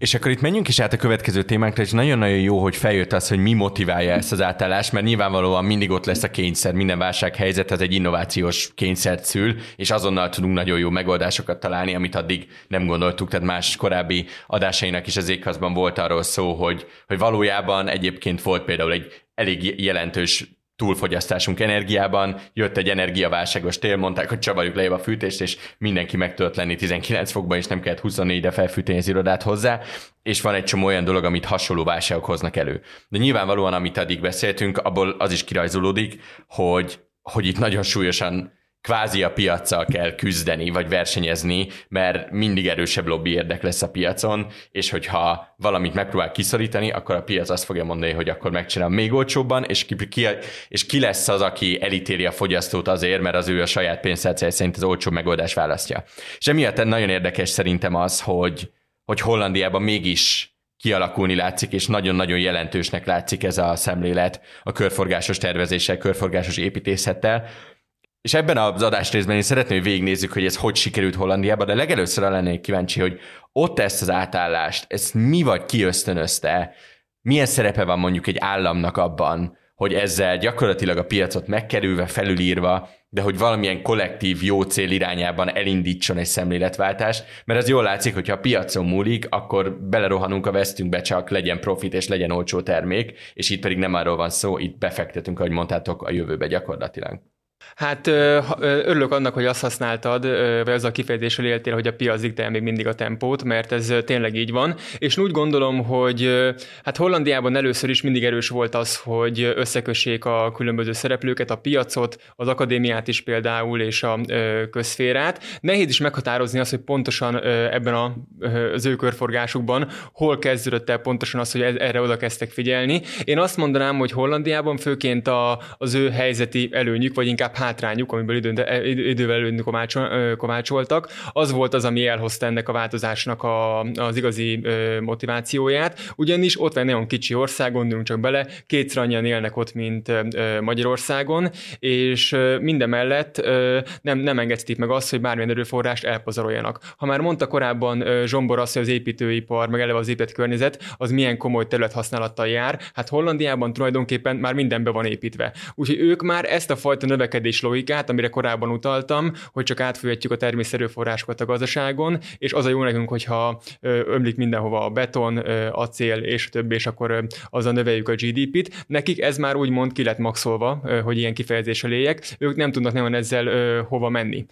És akkor itt menjünk is át a következő témánkra, és nagyon-nagyon jó, hogy feljött az, hogy mi motiválja ezt az átállást, mert nyilvánvalóan mindig ott lesz a kényszer, minden válsághelyzet az egy innovációs kényszert szül, és azonnal tudunk nagyon jó megoldásokat találni, amit addig nem gondoltuk, tehát más korábbi adásainak is az éghazban volt arról szó, hogy, hogy valójában egyébként volt például egy elég jelentős túlfogyasztásunk energiában, jött egy energiaválságos tél, mondták, hogy csavarjuk lejjebb a fűtést, és mindenki meg tudott lenni 19 fokban, és nem kellett 24-re felfűteni az irodát hozzá, és van egy csomó olyan dolog, amit hasonló válságok hoznak elő. De nyilvánvalóan, amit addig beszéltünk, abból az is kirajzolódik, hogy, hogy itt nagyon súlyosan kvázi a piaccal kell küzdeni, vagy versenyezni, mert mindig erősebb lobby érdek lesz a piacon, és hogyha valamit megpróbál kiszorítani, akkor a piac azt fogja mondani, hogy akkor megcsinál még olcsóbban, és ki, ki, és ki lesz az, aki elítéli a fogyasztót azért, mert az ő a saját pénztárcája szerint az olcsó megoldás választja. És emiatt nagyon érdekes szerintem az, hogy, hogy Hollandiában mégis kialakulni látszik, és nagyon-nagyon jelentősnek látszik ez a szemlélet a körforgásos tervezéssel, körforgásos építészettel, és ebben az adásrészben én szeretném, hogy végignézzük, hogy ez hogy sikerült Hollandiában, de legelőször lennék kíváncsi, hogy ott ezt az átállást, ezt mi vagy ki ösztönözte, milyen szerepe van mondjuk egy államnak abban, hogy ezzel gyakorlatilag a piacot megkerülve, felülírva, de hogy valamilyen kollektív jó cél irányában elindítson egy szemléletváltást, mert az jól látszik, hogy ha a piacon múlik, akkor belerohanunk a vesztünkbe, csak legyen profit és legyen olcsó termék, és itt pedig nem arról van szó, itt befektetünk, ahogy mondtátok, a jövőbe gyakorlatilag. Hát örülök annak, hogy azt használtad, vagy az a kifejezésről éltél, hogy a piac diktál még mindig a tempót, mert ez tényleg így van. És úgy gondolom, hogy hát Hollandiában először is mindig erős volt az, hogy összekössék a különböző szereplőket, a piacot, az akadémiát is például, és a közférát. Nehéz is meghatározni azt, hogy pontosan ebben az ő körforgásukban hol kezdődött el pontosan az, hogy erre oda kezdtek figyelni. Én azt mondanám, hogy Hollandiában főként a, az ő helyzeti előnyük, vagy inkább hátrányuk, amiből időn, e, idővel előn kovácsoltak, az volt az, ami elhozta ennek a változásnak a, az igazi motivációját, ugyanis ott van nagyon kicsi ország, gondoljunk csak bele, kétszer annyian élnek ott, mint Magyarországon, és mindemellett nem, nem engedték meg azt, hogy bármilyen erőforrást elpazaroljanak. Ha már mondta korábban Zsombor azt, hogy az építőipar, meg eleve az épített környezet, az milyen komoly területhasználattal jár, hát Hollandiában tulajdonképpen már mindenbe van építve. Úgyhogy ők már ezt a fajta növekedést növekedés logikát, amire korábban utaltam, hogy csak átfőhetjük a természetőforrásokat a gazdaságon, és az a jó nekünk, hogyha ömlik mindenhova a beton, acél és többi, és akkor azzal növeljük a GDP-t. Nekik ez már úgymond ki lett maxolva, hogy ilyen kifejezéssel éljek, ők nem tudnak nagyon ezzel hova menni.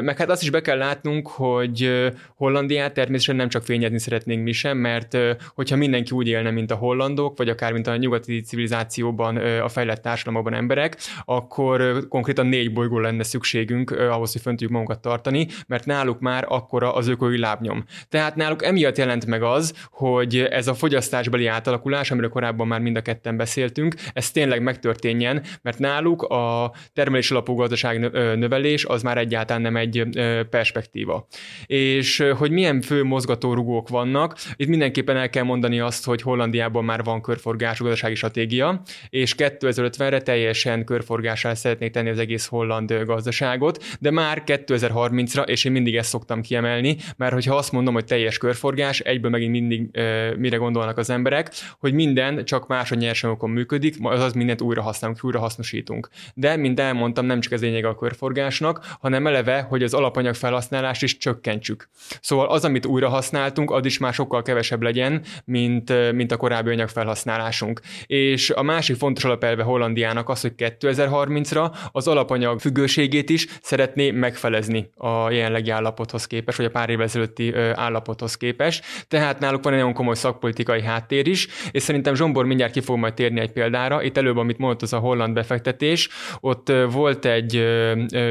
Meg hát azt is be kell látnunk, hogy Hollandiát természetesen nem csak fényezni szeretnénk mi sem, mert hogyha mindenki úgy élne, mint a hollandok, vagy akár mint a nyugati civilizációban, a fejlett társadalmakban emberek, akkor konkrétan négy bolygó lenne szükségünk ahhoz, hogy fent tudjuk magunkat tartani, mert náluk már akkora az ökoi lábnyom. Tehát náluk emiatt jelent meg az, hogy ez a fogyasztásbeli átalakulás, amiről korábban már mind a ketten beszéltünk, ez tényleg megtörténjen, mert náluk a termelés alapú gazdaság növelés az már egyáltalán nem egy perspektíva. És hogy milyen fő mozgatórugók vannak, itt mindenképpen el kell mondani azt, hogy Hollandiában már van körforgású gazdasági stratégia, és 2050-re teljesen körforgásá szeretnék tenni az egész holland gazdaságot, de már 2030-ra, és én mindig ezt szoktam kiemelni, mert hogyha azt mondom, hogy teljes körforgás, egyből megint mindig e, mire gondolnak az emberek, hogy minden csak más a nyersanyagokon működik, azaz mindent újra használunk, újra hasznosítunk. De, mint elmondtam, nem csak ez lényeg a körforgásnak, hanem eleve, hogy az alapanyag felhasználást is csökkentsük. Szóval az, amit újra használtunk, az is már sokkal kevesebb legyen, mint, mint a korábbi anyag felhasználásunk. És a másik fontos alapelve Hollandiának az, hogy 2030-ra az alapanyag függőségét is szeretné megfelezni a jelenlegi állapothoz képest, vagy a pár évvel ezelőtti állapothoz képest. Tehát náluk van egy nagyon komoly szakpolitikai háttér is, és szerintem Zsombor mindjárt ki fog majd térni egy példára. Itt előbb, amit mondott, az a holland befektetés, ott volt egy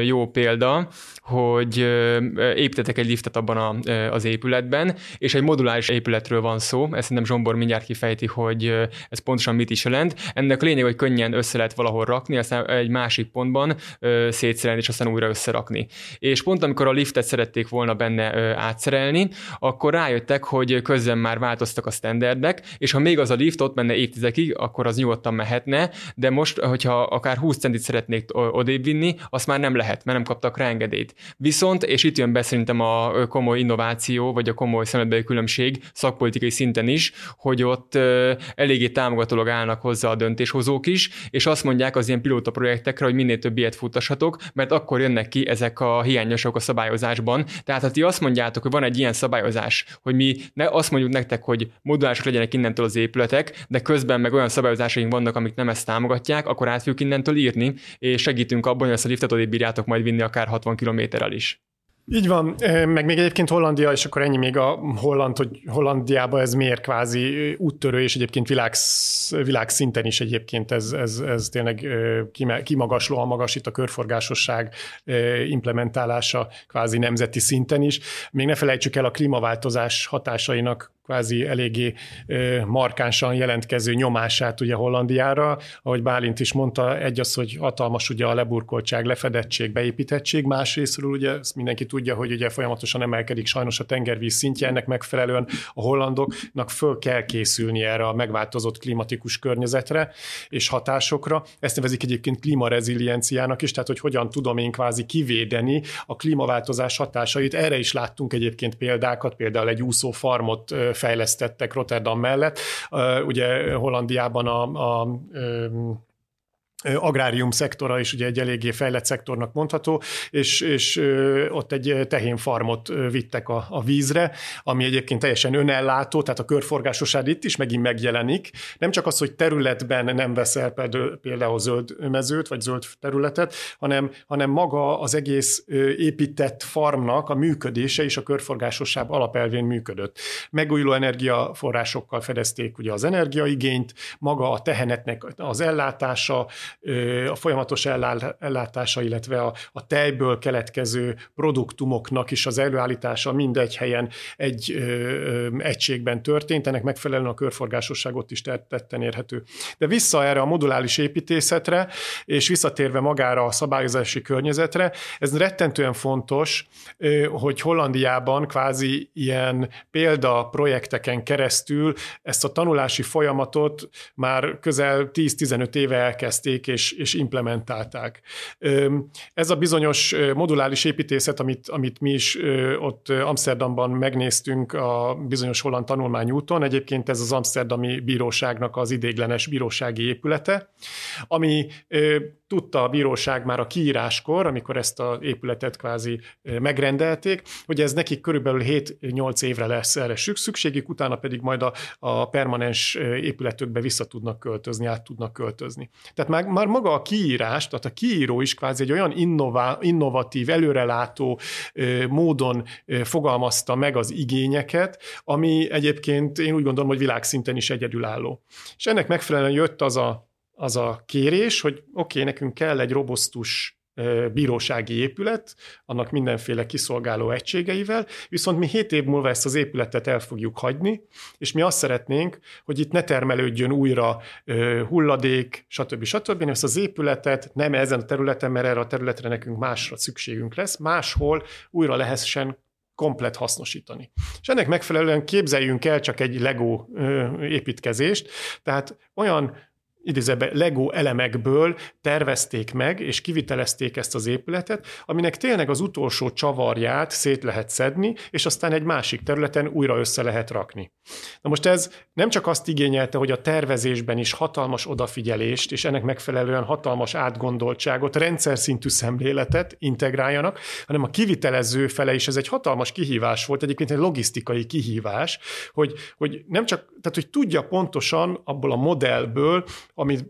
jó példa, hogy építettek egy liftet abban a, az épületben, és egy moduláris épületről van szó, ezt szerintem Zsombor mindjárt kifejti, hogy ez pontosan mit is jelent. Ennek a lényeg, hogy könnyen össze lehet valahol rakni, aztán egy másik pontban szétszerelni, és aztán újra összerakni. És pont amikor a liftet szerették volna benne átszerelni, akkor rájöttek, hogy közben már változtak a standardek, és ha még az a lift ott menne évtizedekig, akkor az nyugodtan mehetne, de most, hogyha akár 20 centit szeretnék odébb vinni, azt már nem lehet, mert nem kaptak rá engedélyt. Viszont, és itt jön be szerintem a komoly innováció, vagy a komoly szemedbeli különbség szakpolitikai szinten is, hogy ott eléggé támogatólag állnak hozzá a döntéshozók is, és azt mondják az ilyen pilóta projektekre, hogy minél több ilyet futassatok, mert akkor jönnek ki ezek a hiányosok a szabályozásban. Tehát ha ti azt mondjátok, hogy van egy ilyen szabályozás, hogy mi ne azt mondjuk nektek, hogy modulások legyenek innentől az épületek, de közben meg olyan szabályozásaink vannak, amik nem ezt támogatják, akkor át fogjuk innentől írni, és segítünk abban, hogy ezt a liftet bírjátok majd vinni akár 60 kilométerrel is. Így van, meg még egyébként Hollandia, és akkor ennyi még a Holland, hogy Hollandiában ez miért kvázi úttörő, és egyébként világ, világszinten is egyébként ez, ez, ez tényleg kimagaslóan magas itt a körforgásosság implementálása kvázi nemzeti szinten is. Még ne felejtsük el a klímaváltozás hatásainak kvázi eléggé markánsan jelentkező nyomását ugye Hollandiára. Ahogy Bálint is mondta, egy az, hogy hatalmas ugye a leburkoltság, lefedettség, beépítettség, másrésztről ugye ezt mindenki tudja, hogy ugye folyamatosan emelkedik sajnos a tengervíz szintje, ennek megfelelően a hollandoknak föl kell készülni erre a megváltozott klimatikus környezetre és hatásokra. Ezt nevezik egyébként klímarezilienciának is, tehát hogy hogyan tudom én kvázi kivédeni a klímaváltozás hatásait. Erre is láttunk egyébként példákat, például egy úszó farmot fejlesztettek Rotterdam mellett. Ugye Hollandiában a, a, agrárium szektora is ugye egy eléggé fejlett szektornak mondható, és, és ott egy tehénfarmot vittek a, a vízre, ami egyébként teljesen önellátó, tehát a körforgásosság itt is megint megjelenik. Nem csak az, hogy területben nem veszel például zöld mezőt, vagy zöld területet, hanem, hanem maga az egész épített farmnak a működése is a körforgásosság alapelvén működött. Megújuló energiaforrásokkal fedezték ugye az energiaigényt, maga a tehenetnek az ellátása, a folyamatos ellátása, illetve a, a tejből keletkező produktumoknak is az előállítása mindegy helyen egy ö, egységben történt, ennek megfelelően a körforgásosság ott is tetten érhető. De vissza erre a modulális építészetre, és visszatérve magára a szabályozási környezetre, ez rettentően fontos, hogy Hollandiában kvázi ilyen példa projekteken keresztül ezt a tanulási folyamatot már közel 10-15 éve elkezdték vették és, és implementálták. Ez a bizonyos modulális építészet, amit, amit mi is ott Amsterdamban megnéztünk a bizonyos holland tanulmányúton, egyébként ez az Amsterdami Bíróságnak az idéglenes bírósági épülete, ami tudta a bíróság már a kiíráskor, amikor ezt az épületet kvázi megrendelték, hogy ez nekik körülbelül 7-8 évre lesz erre szükségük, utána pedig majd a, a permanens épületükbe vissza tudnak költözni, át tudnak költözni. Tehát már, már maga a kiírás, tehát a kiíró is kvázi egy olyan innová, innovatív, előrelátó módon fogalmazta meg az igényeket, ami egyébként én úgy gondolom, hogy világszinten is egyedülálló. És ennek megfelelően jött az a az a kérés, hogy oké, okay, nekünk kell egy robosztus bírósági épület, annak mindenféle kiszolgáló egységeivel, viszont mi 7 év múlva ezt az épületet el fogjuk hagyni, és mi azt szeretnénk, hogy itt ne termelődjön újra hulladék, stb. stb. Ezt az épületet nem ezen a területen, mert erre a területre nekünk másra szükségünk lesz, máshol újra lehessen komplet hasznosítani. És ennek megfelelően képzeljünk el csak egy Lego építkezést, tehát olyan idézőben Lego elemekből tervezték meg, és kivitelezték ezt az épületet, aminek tényleg az utolsó csavarját szét lehet szedni, és aztán egy másik területen újra össze lehet rakni. Na most ez nem csak azt igényelte, hogy a tervezésben is hatalmas odafigyelést, és ennek megfelelően hatalmas átgondoltságot, rendszer szintű szemléletet integráljanak, hanem a kivitelező fele is ez egy hatalmas kihívás volt, egyébként egy logisztikai kihívás, hogy, hogy nem csak, tehát hogy tudja pontosan abból a modellből,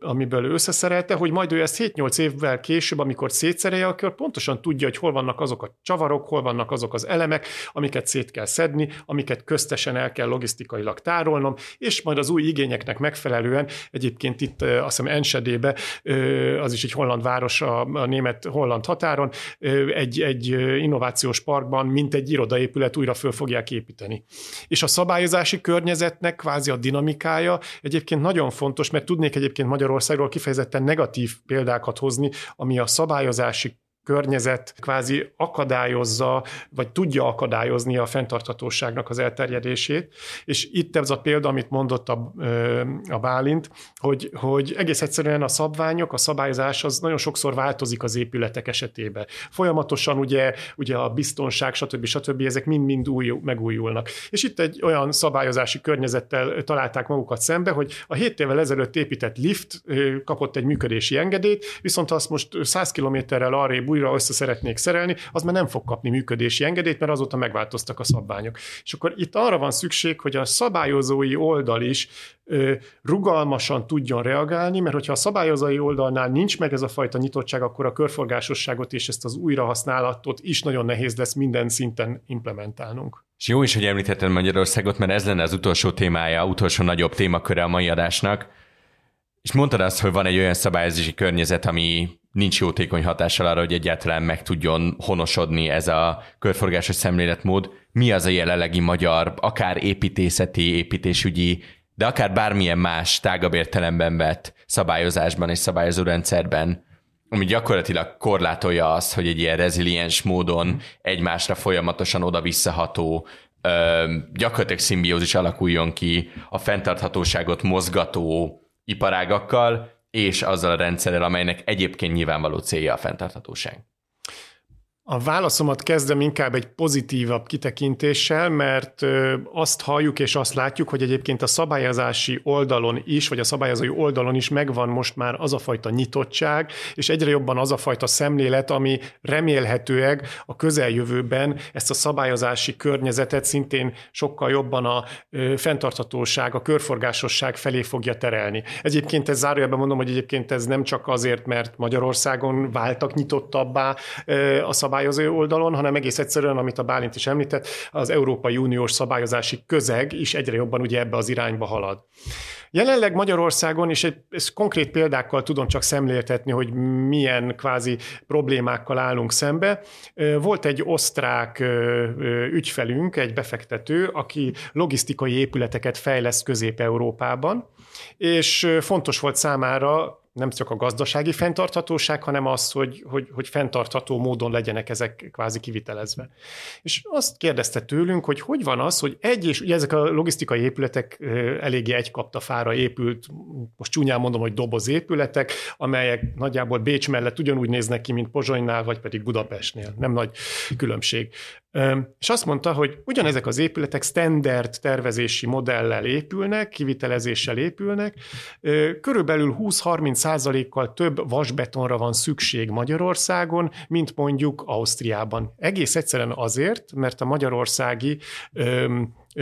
amiből ő összeszerelte, hogy majd ő ezt 7-8 évvel később, amikor szétszerelje, akkor pontosan tudja, hogy hol vannak azok a csavarok, hol vannak azok az elemek, amiket szét kell szedni, amiket köztesen el kell logisztikailag tárolnom, és majd az új igényeknek megfelelően, egyébként itt azt hiszem Ensedébe, az is egy holland város a, a német-holland határon, egy, egy innovációs parkban, mint egy irodaépület újra föl fogják építeni. És a szabályozási környezetnek kvázi a dinamikája egyébként nagyon fontos, mert tudnék egyébként egyébként Magyarországról kifejezetten negatív példákat hozni, ami a szabályozási környezet kvázi akadályozza, vagy tudja akadályozni a fenntarthatóságnak az elterjedését. És itt ez a példa, amit mondott a, a Bálint, hogy, hogy egész egyszerűen a szabványok, a szabályozás az nagyon sokszor változik az épületek esetében. Folyamatosan ugye, ugye a biztonság, stb. stb. ezek mind-mind új, megújulnak. És itt egy olyan szabályozási környezettel találták magukat szembe, hogy a 7 évvel ezelőtt épített lift kapott egy működési engedélyt, viszont azt most 100 kilométerrel arrébb újra össze szeretnék szerelni, az már nem fog kapni működési engedélyt, mert azóta megváltoztak a szabványok. És akkor itt arra van szükség, hogy a szabályozói oldal is rugalmasan tudjon reagálni, mert hogyha a szabályozói oldalnál nincs meg ez a fajta nyitottság, akkor a körforgásosságot és ezt az újrahasználatot is nagyon nehéz lesz minden szinten implementálnunk. És jó is, hogy említetted Magyarországot, mert ez lenne az utolsó témája, utolsó nagyobb témaköre a mai adásnak. És mondtad azt, hogy van egy olyan szabályozási környezet, ami nincs jótékony hatással arra, hogy egyáltalán meg tudjon honosodni ez a körforgásos szemléletmód. Mi az a jelenlegi magyar, akár építészeti, építésügyi, de akár bármilyen más tágabb értelemben vett szabályozásban és szabályozó rendszerben, ami gyakorlatilag korlátolja azt, hogy egy ilyen reziliens módon egymásra folyamatosan oda-visszaható gyakorlatilag szimbiózis alakuljon ki a fenntarthatóságot mozgató iparágakkal, és azzal a rendszerrel, amelynek egyébként nyilvánvaló célja a fenntarthatóság. A válaszomat kezdem inkább egy pozitívabb kitekintéssel, mert azt halljuk és azt látjuk, hogy egyébként a szabályozási oldalon is, vagy a szabályozói oldalon is megvan most már az a fajta nyitottság, és egyre jobban az a fajta szemlélet, ami remélhetőleg a közeljövőben ezt a szabályozási környezetet szintén sokkal jobban a fenntarthatóság, a körforgásosság felé fogja terelni. Egyébként ez zárójelben mondom, hogy egyébként ez nem csak azért, mert Magyarországon váltak nyitottabbá a szabályozások, szabályozó oldalon, hanem egész egyszerűen, amit a Bálint is említett, az Európai Uniós szabályozási közeg is egyre jobban ugye ebbe az irányba halad. Jelenleg Magyarországon, és egy, ezt konkrét példákkal tudom csak szemléltetni, hogy milyen kvázi problémákkal állunk szembe. Volt egy osztrák ügyfelünk, egy befektető, aki logisztikai épületeket fejleszt Közép-Európában, és fontos volt számára nem csak a gazdasági fenntarthatóság, hanem az, hogy, hogy, hogy fenntartható módon legyenek ezek kvázi kivitelezve. És azt kérdezte tőlünk, hogy hogy van az, hogy egy, és ugye ezek a logisztikai épületek eléggé egy kapta fára épült, most csúnyán mondom, hogy doboz épületek, amelyek nagyjából Bécs mellett ugyanúgy néznek ki, mint Pozsonynál, vagy pedig Budapestnél. Nem nagy különbség. És azt mondta, hogy ugyanezek az épületek standard tervezési modellel épülnek, kivitelezéssel épülnek, körülbelül 20-30 százalékkal több vasbetonra van szükség Magyarországon, mint mondjuk Ausztriában. Egész egyszerűen azért, mert a magyarországi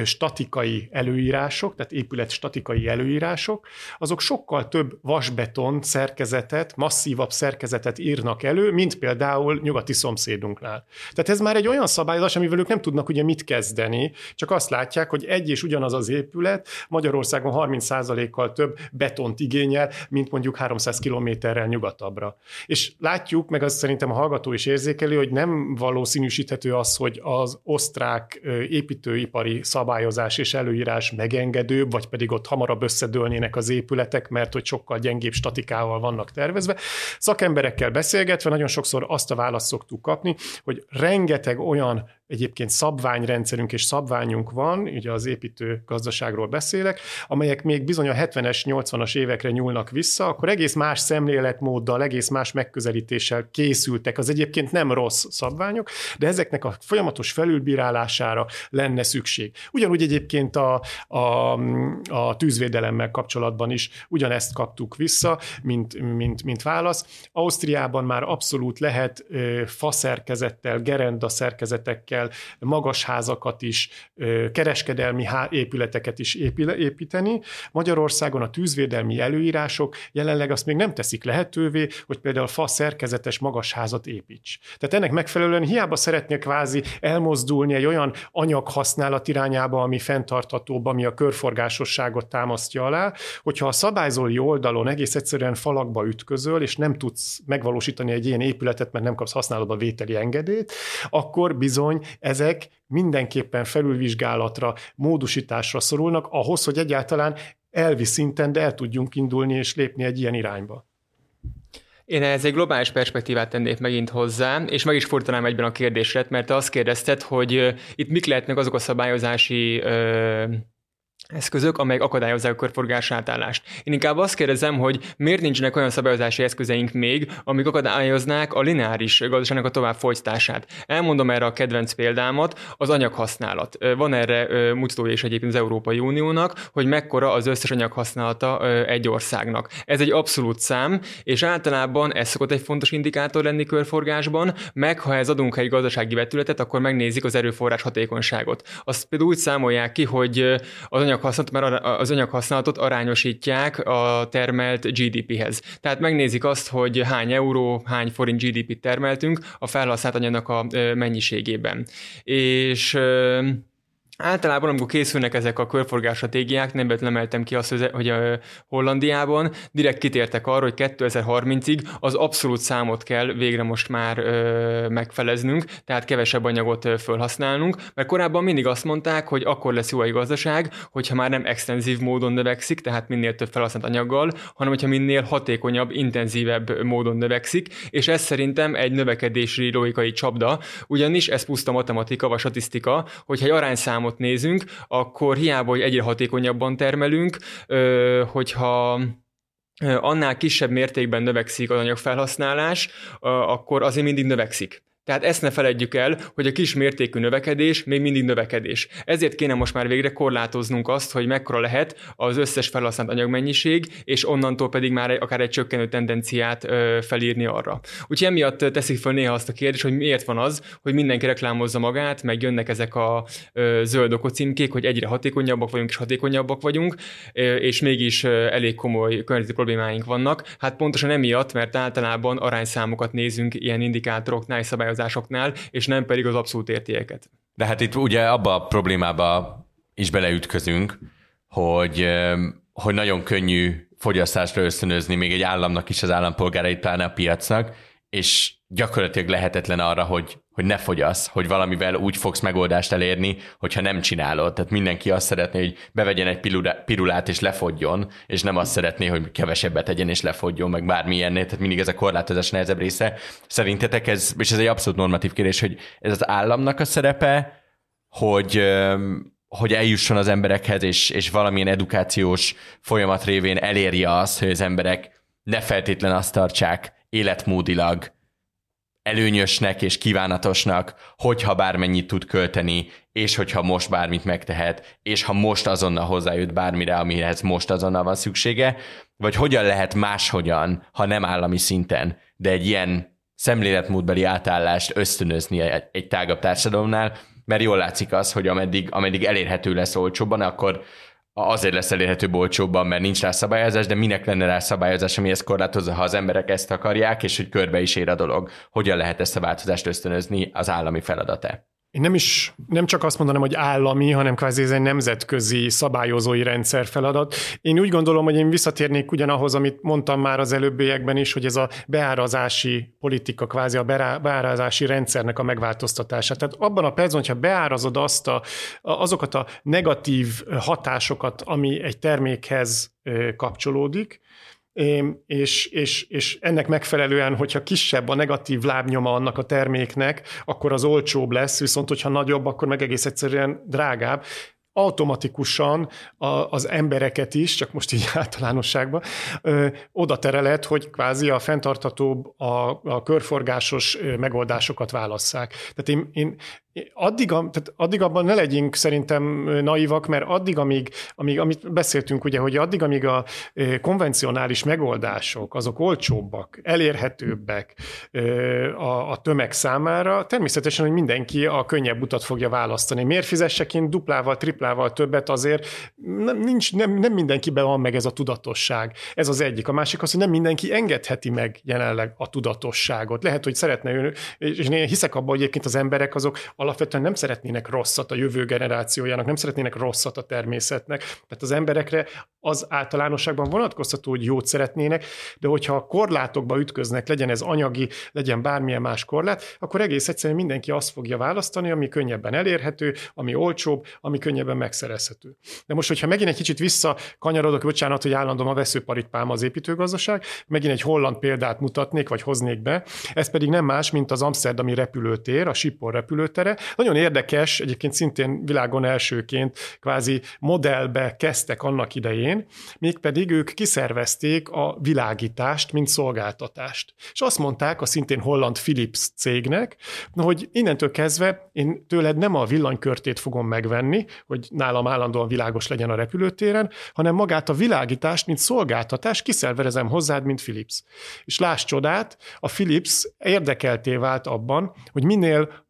statikai előírások, tehát épület statikai előírások, azok sokkal több vasbeton szerkezetet, masszívabb szerkezetet írnak elő, mint például nyugati szomszédunknál. Tehát ez már egy olyan szabályozás, amivel ők nem tudnak ugye mit kezdeni, csak azt látják, hogy egy és ugyanaz az épület Magyarországon 30%-kal több betont igényel, mint mondjuk 300 kilométerrel nyugatabbra. És látjuk, meg azt szerintem a hallgató is érzékeli, hogy nem valószínűsíthető az, hogy az osztrák építőipari szabályozás és előírás megengedőbb, vagy pedig ott hamarabb összedőlnének az épületek, mert hogy sokkal gyengébb statikával vannak tervezve. Szakemberekkel beszélgetve nagyon sokszor azt a választ szoktuk kapni, hogy rengeteg olyan egyébként szabványrendszerünk és szabványunk van, ugye az építő gazdaságról beszélek, amelyek még bizony a 70-es, 80-as évekre nyúlnak vissza, akkor egész más szemléletmóddal, egész más megközelítéssel készültek. Az egyébként nem rossz szabványok, de ezeknek a folyamatos felülbírálására lenne szükség. Ugyanúgy egyébként a, a, a tűzvédelemmel kapcsolatban is ugyanezt kaptuk vissza, mint, mint, mint válasz. Ausztriában már abszolút lehet faszerkezettel, gerenda szerkezetekkel épületekkel, magas házakat is, kereskedelmi épületeket is építeni. Magyarországon a tűzvédelmi előírások jelenleg azt még nem teszik lehetővé, hogy például fa szerkezetes magas házat építs. Tehát ennek megfelelően hiába szeretnél kvázi elmozdulni egy olyan anyaghasználat irányába, ami fenntarthatóbb, ami a körforgásosságot támasztja alá, hogyha a szabályzói oldalon egész egyszerűen falakba ütközöl, és nem tudsz megvalósítani egy ilyen épületet, mert nem kapsz használatba vételi engedélyt, akkor bizony ezek mindenképpen felülvizsgálatra, módosításra szorulnak ahhoz, hogy egyáltalán elvi szinten, de el tudjunk indulni és lépni egy ilyen irányba. Én ez egy globális perspektívát tennék megint hozzá, és meg is fordítanám egyben a kérdésre, mert te azt kérdezted, hogy itt mik lehetnek azok a szabályozási eszközök, amelyek akadályozzák a körforgás átállást. Én inkább azt kérdezem, hogy miért nincsenek olyan szabályozási eszközeink még, amik akadályoznák a lineáris gazdaságnak a tovább folytatását. Elmondom erre a kedvenc példámat, az anyaghasználat. Van erre mutatója is egyébként az Európai Uniónak, hogy mekkora az összes anyaghasználata egy országnak. Ez egy abszolút szám, és általában ez szokott egy fontos indikátor lenni körforgásban, meg ha ez adunk egy gazdasági vetületet, akkor megnézik az erőforrás hatékonyságot. Azt például úgy számolják ki, hogy az anyag anyaghasználatot, mert az anyaghasználatot arányosítják a termelt GDP-hez. Tehát megnézik azt, hogy hány euró, hány forint GDP-t termeltünk a felhasznált anyagnak a mennyiségében. És Általában, amikor készülnek ezek a körforgás stratégiák, nem emeltem ki azt, hogy a Hollandiában direkt kitértek arra, hogy 2030-ig az abszolút számot kell végre most már ö, megfeleznünk, tehát kevesebb anyagot ö, felhasználnunk, mert korábban mindig azt mondták, hogy akkor lesz jó egy gazdaság, hogyha már nem extenzív módon növekszik, tehát minél több felhasznált anyaggal, hanem hogyha minél hatékonyabb, intenzívebb módon növekszik, és ez szerintem egy növekedési logikai csapda, ugyanis ez puszta matematika vagy statisztika, hogyha egy arányszám számot nézünk, akkor hiába, hogy egyre hatékonyabban termelünk, hogyha annál kisebb mértékben növekszik az anyagfelhasználás, akkor azért mindig növekszik. Tehát ezt ne feledjük el, hogy a kis mértékű növekedés még mindig növekedés. Ezért kéne most már végre korlátoznunk azt, hogy mekkora lehet az összes felhasznált anyagmennyiség, és onnantól pedig már akár egy csökkenő tendenciát ö, felírni arra. Úgyhogy emiatt teszik föl néha azt a kérdést, hogy miért van az, hogy mindenki reklámozza magát, meg jönnek ezek a ö, zöld okocímkék, hogy egyre hatékonyabbak vagyunk és hatékonyabbak vagyunk, ö, és mégis ö, elég komoly környezeti problémáink vannak. Hát pontosan emiatt, mert általában arányszámokat nézünk ilyen indikátoroknál és szabályozásoknál, és nem pedig az abszolút értékeket. De hát itt ugye abba a problémába is beleütközünk, hogy, hogy nagyon könnyű fogyasztásra ösztönözni még egy államnak is az állampolgárait, pláne a piacnak, és gyakorlatilag lehetetlen arra, hogy, hogy ne fogyasz, hogy valamivel úgy fogsz megoldást elérni, hogyha nem csinálod. Tehát mindenki azt szeretné, hogy bevegyen egy pirulát és lefogjon, és nem azt szeretné, hogy kevesebbet tegyen és lefogjon, meg bármilyennél, tehát mindig ez a korlátozás nehezebb része. Szerintetek ez, és ez egy abszolút normatív kérdés, hogy ez az államnak a szerepe, hogy hogy eljusson az emberekhez, és, és valamilyen edukációs folyamat révén elérje azt, hogy az emberek ne feltétlen azt tartsák életmódilag előnyösnek és kívánatosnak, hogyha bármennyit tud költeni, és hogyha most bármit megtehet, és ha most azonnal hozzájut bármire, amihez most azonnal van szüksége, vagy hogyan lehet máshogyan, ha nem állami szinten, de egy ilyen szemléletmódbeli átállást ösztönözni egy, tágabb társadalomnál, mert jól látszik az, hogy ameddig, ameddig elérhető lesz olcsóbban, akkor azért lesz elérhető olcsóbban, mert nincs rá szabályozás, de minek lenne rá szabályozás, ami ezt korlátozza, ha az emberek ezt akarják, és hogy körbe is ér a dolog. Hogyan lehet ezt a változást ösztönözni az állami feladata? Én nem is, nem csak azt mondanám, hogy állami, hanem kvázi ez egy nemzetközi szabályozói rendszer feladat. Én úgy gondolom, hogy én visszatérnék ugyanahoz, amit mondtam már az előbbiekben is, hogy ez a beárazási politika, kvázi a beárazási rendszernek a megváltoztatása. Tehát abban a percben, hogyha beárazod azt a, azokat a negatív hatásokat, ami egy termékhez kapcsolódik, és, és, és ennek megfelelően, hogyha kisebb a negatív lábnyoma annak a terméknek, akkor az olcsóbb lesz, viszont hogyha nagyobb, akkor meg egész egyszerűen drágább automatikusan a, az embereket is, csak most így általánosságban, ö, oda terelhet, hogy kvázi a fenntartatóbb, a, a körforgásos megoldásokat válasszák. Tehát én, én addig, tehát addig abban ne legyünk szerintem naivak, mert addig, amíg, amíg, amit beszéltünk ugye, hogy addig, amíg a konvencionális megoldások, azok olcsóbbak, elérhetőbbek a, a tömeg számára, természetesen, hogy mindenki a könnyebb utat fogja választani. Miért fizessek én duplával, triplával többet azért? Nem, nincs, nem, nem mindenkiben van meg ez a tudatosság. Ez az egyik. A másik az, hogy nem mindenki engedheti meg jelenleg a tudatosságot. Lehet, hogy szeretne ő, és én hiszek abban, hogy egyébként az emberek azok alapvetően nem szeretnének rosszat a jövő generációjának, nem szeretnének rosszat a természetnek. Tehát az emberekre az általánosságban vonatkoztató, hogy jót szeretnének, de hogyha a korlátokba ütköznek, legyen ez anyagi, legyen bármilyen más korlát, akkor egész egyszerűen mindenki azt fogja választani, ami könnyebben elérhető, ami olcsóbb, ami könnyebben megszerezhető. De most, hogyha megint egy kicsit visszakanyarodok, bocsánat, hogy állandóan a veszőparipám az építőgazdaság, megint egy holland példát mutatnék, vagy hoznék be, ez pedig nem más, mint az Amsterdami repülőtér, a Schiphol repülőtere. Nagyon érdekes, egyébként szintén világon elsőként kvázi modellbe kezdtek annak idején, mégpedig ők kiszervezték a világítást, mint szolgáltatást. És azt mondták a szintén holland Philips cégnek, hogy innentől kezdve én tőled nem a villanykörtét fogom megvenni, hogy nálam állandóan világos legyen a repülőtéren, hanem magát a világítást, mint szolgáltatást kiszervezem hozzád, mint Philips. És láss csodát, a Philips érdekelté vált abban, hogy minél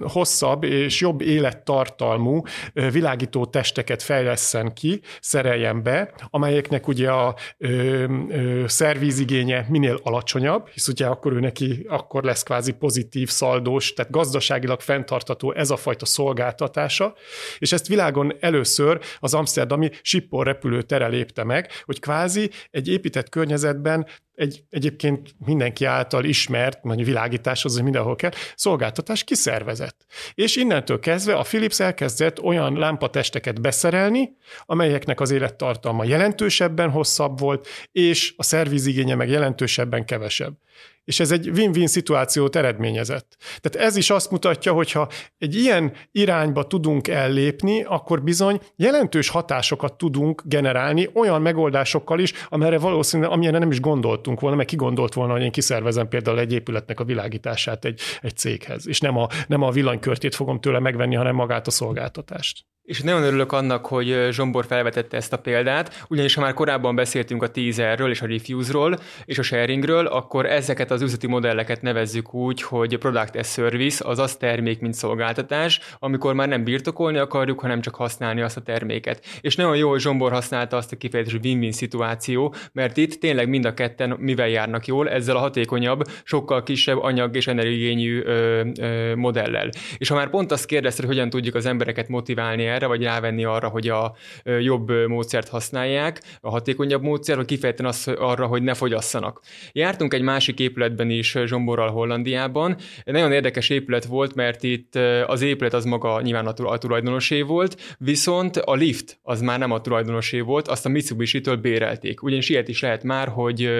hosszabb és jobb élettartalmú világító testeket fejleszen ki, szereljen be, amelyeknek ugye a ö, szervízigénye minél alacsonyabb, hisz ugye akkor ő neki akkor lesz kvázi pozitív szaldós, tehát gazdaságilag fenntartató ez a fajta szolgáltatása, és ezt világon először az amsterdami Schiphol repülőtere lépte meg, hogy kvázi egy épített környezetben egy egyébként mindenki által ismert, vagy világításhoz, hogy mindenhol kell, szolgáltatás kiszervezett. És innentől kezdve a Philips elkezdett olyan lámpatesteket beszerelni, amelyeknek az élettartalma jelentősebben hosszabb volt, és a szervizigénye meg jelentősebben kevesebb és ez egy win-win szituációt eredményezett. Tehát ez is azt mutatja, hogy ha egy ilyen irányba tudunk ellépni, akkor bizony jelentős hatásokat tudunk generálni olyan megoldásokkal is, amelyre valószínűleg, amilyenre nem is gondoltunk volna, meg ki gondolt volna, hogy én kiszervezem például egy épületnek a világítását egy, egy céghez, és nem a, nem a villanykörtét fogom tőle megvenni, hanem magát a szolgáltatást. És nagyon örülök annak, hogy Zsombor felvetette ezt a példát, ugyanis ha már korábban beszéltünk a teaserről és a refuse-ról és a sharingről, akkor ezeket az üzleti modelleket nevezzük úgy, hogy product as service, azaz termék, mint szolgáltatás, amikor már nem birtokolni akarjuk, hanem csak használni azt a terméket. És nagyon jó, hogy Zsombor használta azt a kifejezést, win-win szituáció, mert itt tényleg mind a ketten mivel járnak jól, ezzel a hatékonyabb, sokkal kisebb anyag és energiigényű ö, modellel. És ha már pont azt kérdezted, hogy hogyan tudjuk az embereket motiválni erre, vagy rávenni arra, hogy a jobb módszert használják, a hatékonyabb módszer, hogy kifejezetten az arra, hogy ne fogyasszanak. Jártunk egy másik épületben is Zsomborral Hollandiában. Nagyon érdekes épület volt, mert itt az épület az maga nyilván a tulajdonosé volt, viszont a lift az már nem a tulajdonosé volt, azt a Mitsubishi-től bérelték. Ugyanis ilyet is lehet már, hogy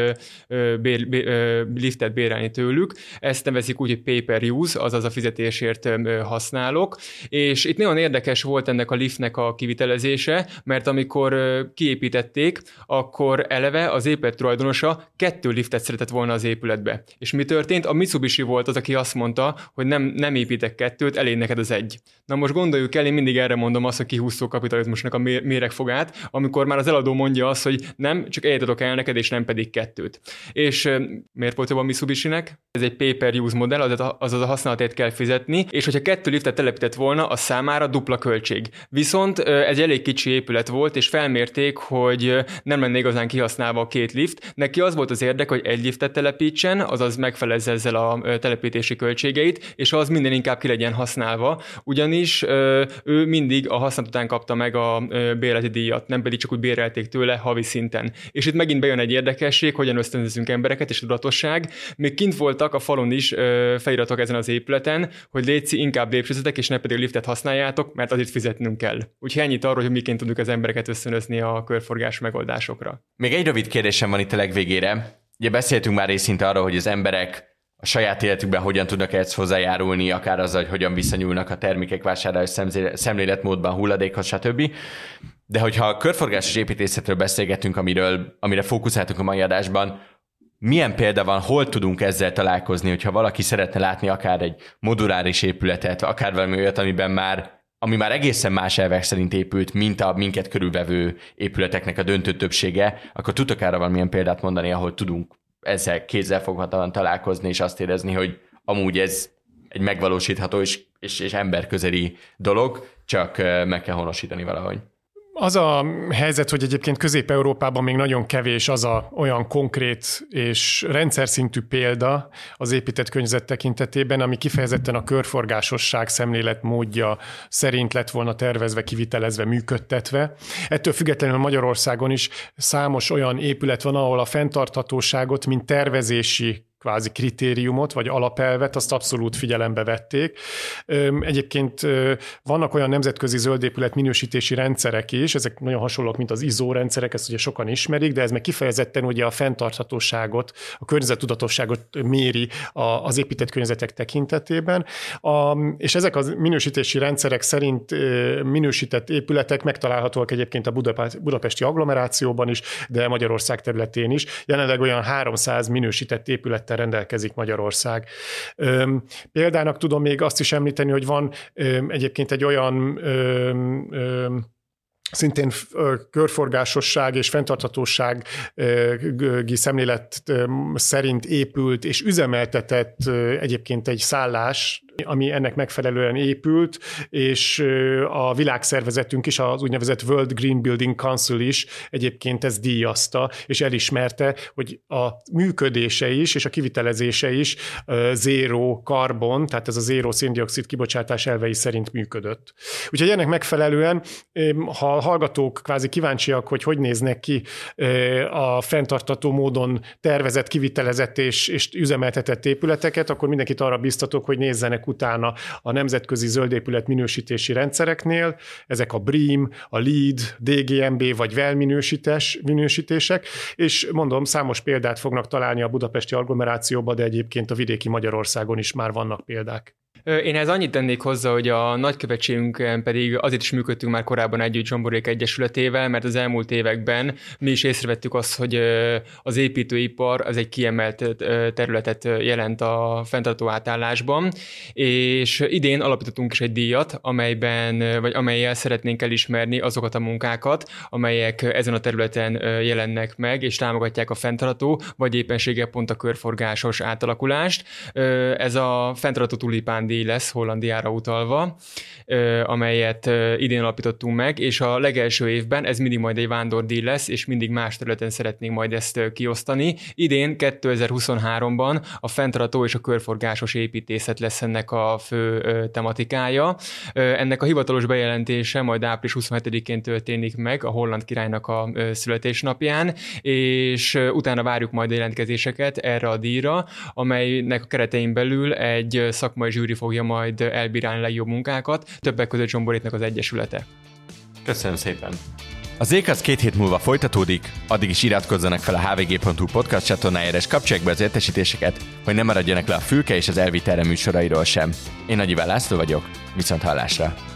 bér, bér, liftet bérelni tőlük. Ezt nevezik úgy, hogy pay use, azaz a fizetésért használok. És itt nagyon érdekes volt ennek ennek a liftnek a kivitelezése, mert amikor kiépítették, akkor eleve az épület tulajdonosa kettő liftet szeretett volna az épületbe. És mi történt? A Mitsubishi volt az, aki azt mondta, hogy nem, nem építek kettőt, elég neked az egy. Na most gondoljuk el, én mindig erre mondom azt, hogy kihúzó kapitalizmusnak a méregfogát, amikor már az eladó mondja azt, hogy nem, csak egyet adok el neked, és nem pedig kettőt. És miért volt jobb a Mitsubishi-nek? Ez egy pay-per-use modell, azaz a használatét kell fizetni, és hogyha kettő liftet telepített volna, az számára dupla költség. Viszont ez elég kicsi épület volt, és felmérték, hogy nem lenne igazán kihasználva a két lift. Neki az volt az érdek, hogy egy liftet telepítsen, azaz megfelezze ezzel a telepítési költségeit, és az minden inkább ki legyen használva, ugyanis ő mindig a használat után kapta meg a bérleti díjat, nem pedig csak úgy bérelték tőle havi szinten. És itt megint bejön egy érdekesség, hogyan ösztönzünk embereket, és tudatosság. Még kint voltak a falon is feliratok ezen az épületen, hogy létszi inkább lépcsőzetek, és ne pedig liftet használjátok, mert az itt fizetni fizetnünk kell. Úgyhogy ennyit arról, hogy miként tudjuk az embereket összönözni a körforgás megoldásokra. Még egy rövid kérdésem van itt a legvégére. Ugye beszéltünk már részint arról, hogy az emberek a saját életükben hogyan tudnak ezt hozzájárulni, akár azzal, hogy hogyan viszonyulnak a termékek vásárlás szemléletmódban, hulladékhoz, stb. De hogyha a körforgásos építészetről beszélgetünk, amiről, amire fókuszáltunk a mai adásban, milyen példa van, hol tudunk ezzel találkozni, hogyha valaki szeretne látni akár egy moduláris épületet, akár valami olyat, amiben már ami már egészen más elvek szerint épült, mint a minket körülvevő épületeknek a döntő többsége, akkor tudok arra valamilyen példát mondani, ahol tudunk ezzel kézzelfoghatóan találkozni, és azt érezni, hogy amúgy ez egy megvalósítható és, és, és emberközeli dolog, csak meg kell honosítani valahogy. Az a helyzet, hogy egyébként Közép-Európában még nagyon kevés az a olyan konkrét és rendszer szintű példa az épített környezet tekintetében, ami kifejezetten a körforgásosság szemlélet módja szerint lett volna tervezve, kivitelezve, működtetve. Ettől függetlenül Magyarországon is számos olyan épület van, ahol a fenntarthatóságot, mint tervezési kvázi kritériumot, vagy alapelvet, azt abszolút figyelembe vették. Egyébként vannak olyan nemzetközi zöldépület minősítési rendszerek is, ezek nagyon hasonlók, mint az ISO rendszerek, ezt ugye sokan ismerik, de ez meg kifejezetten ugye a fenntarthatóságot, a környezettudatosságot méri az épített környezetek tekintetében. A, és ezek a minősítési rendszerek szerint minősített épületek megtalálhatóak egyébként a budapesti agglomerációban is, de Magyarország területén is. Jelenleg olyan 300 minősített épülettel rendelkezik Magyarország. Példának tudom még azt is említeni, hogy van egyébként egy olyan szintén körforgásosság és fenntarthatósági szemlélet szerint épült és üzemeltetett egyébként egy szállás, ami ennek megfelelően épült, és a világszervezetünk is, az úgynevezett World Green Building Council is egyébként ezt díjazta, és elismerte, hogy a működése is, és a kivitelezése is zéró karbon, tehát ez a zéró széndiokszid kibocsátás elvei szerint működött. Úgyhogy ennek megfelelően, ha a hallgatók kvázi kíváncsiak, hogy hogy néznek ki a fenntartató módon tervezett, kivitelezett és, és üzemeltetett épületeket, akkor mindenkit arra biztatok, hogy nézzenek utána a nemzetközi zöldépület minősítési rendszereknél, ezek a BREEAM, a LEED, DGMB vagy WELL minősítés, minősítések, és mondom, számos példát fognak találni a budapesti agglomerációban, de egyébként a vidéki Magyarországon is már vannak példák. Én ez annyit tennék hozzá, hogy a nagykövetségünkön pedig azért is működtünk már korábban együtt Zsomborék Egyesületével, mert az elmúlt években mi is észrevettük azt, hogy az építőipar az egy kiemelt területet jelent a fenntartó átállásban, és idén alapítottunk is egy díjat, amelyben, vagy amelyel szeretnénk elismerni azokat a munkákat, amelyek ezen a területen jelennek meg, és támogatják a fenntartó, vagy éppenséggel pont a körforgásos átalakulást. Ez a fenntartó tulipán díj lesz Hollandiára utalva, amelyet idén alapítottunk meg, és a legelső évben ez mindig majd egy vándordíj lesz, és mindig más területen szeretnénk majd ezt kiosztani. Idén 2023-ban a fenntartó és a körforgásos építészet lesz ennek a fő tematikája. Ennek a hivatalos bejelentése majd április 27-én történik meg a holland királynak a születésnapján, és utána várjuk majd a jelentkezéseket erre a díjra, amelynek a keretein belül egy szakmai zsűri fogja majd elbírálni a legjobb munkákat, többek között Zsomborétnek az Egyesülete. Köszönöm szépen! Az Ékasz két hét múlva folytatódik, addig is iratkozzanak fel a hvg.hu podcast csatornájára és kapcsolják be az értesítéseket, hogy ne maradjanak le a fülke és az elvitelre műsorairól sem. Én Nagy Iván László vagyok, viszont hallásra!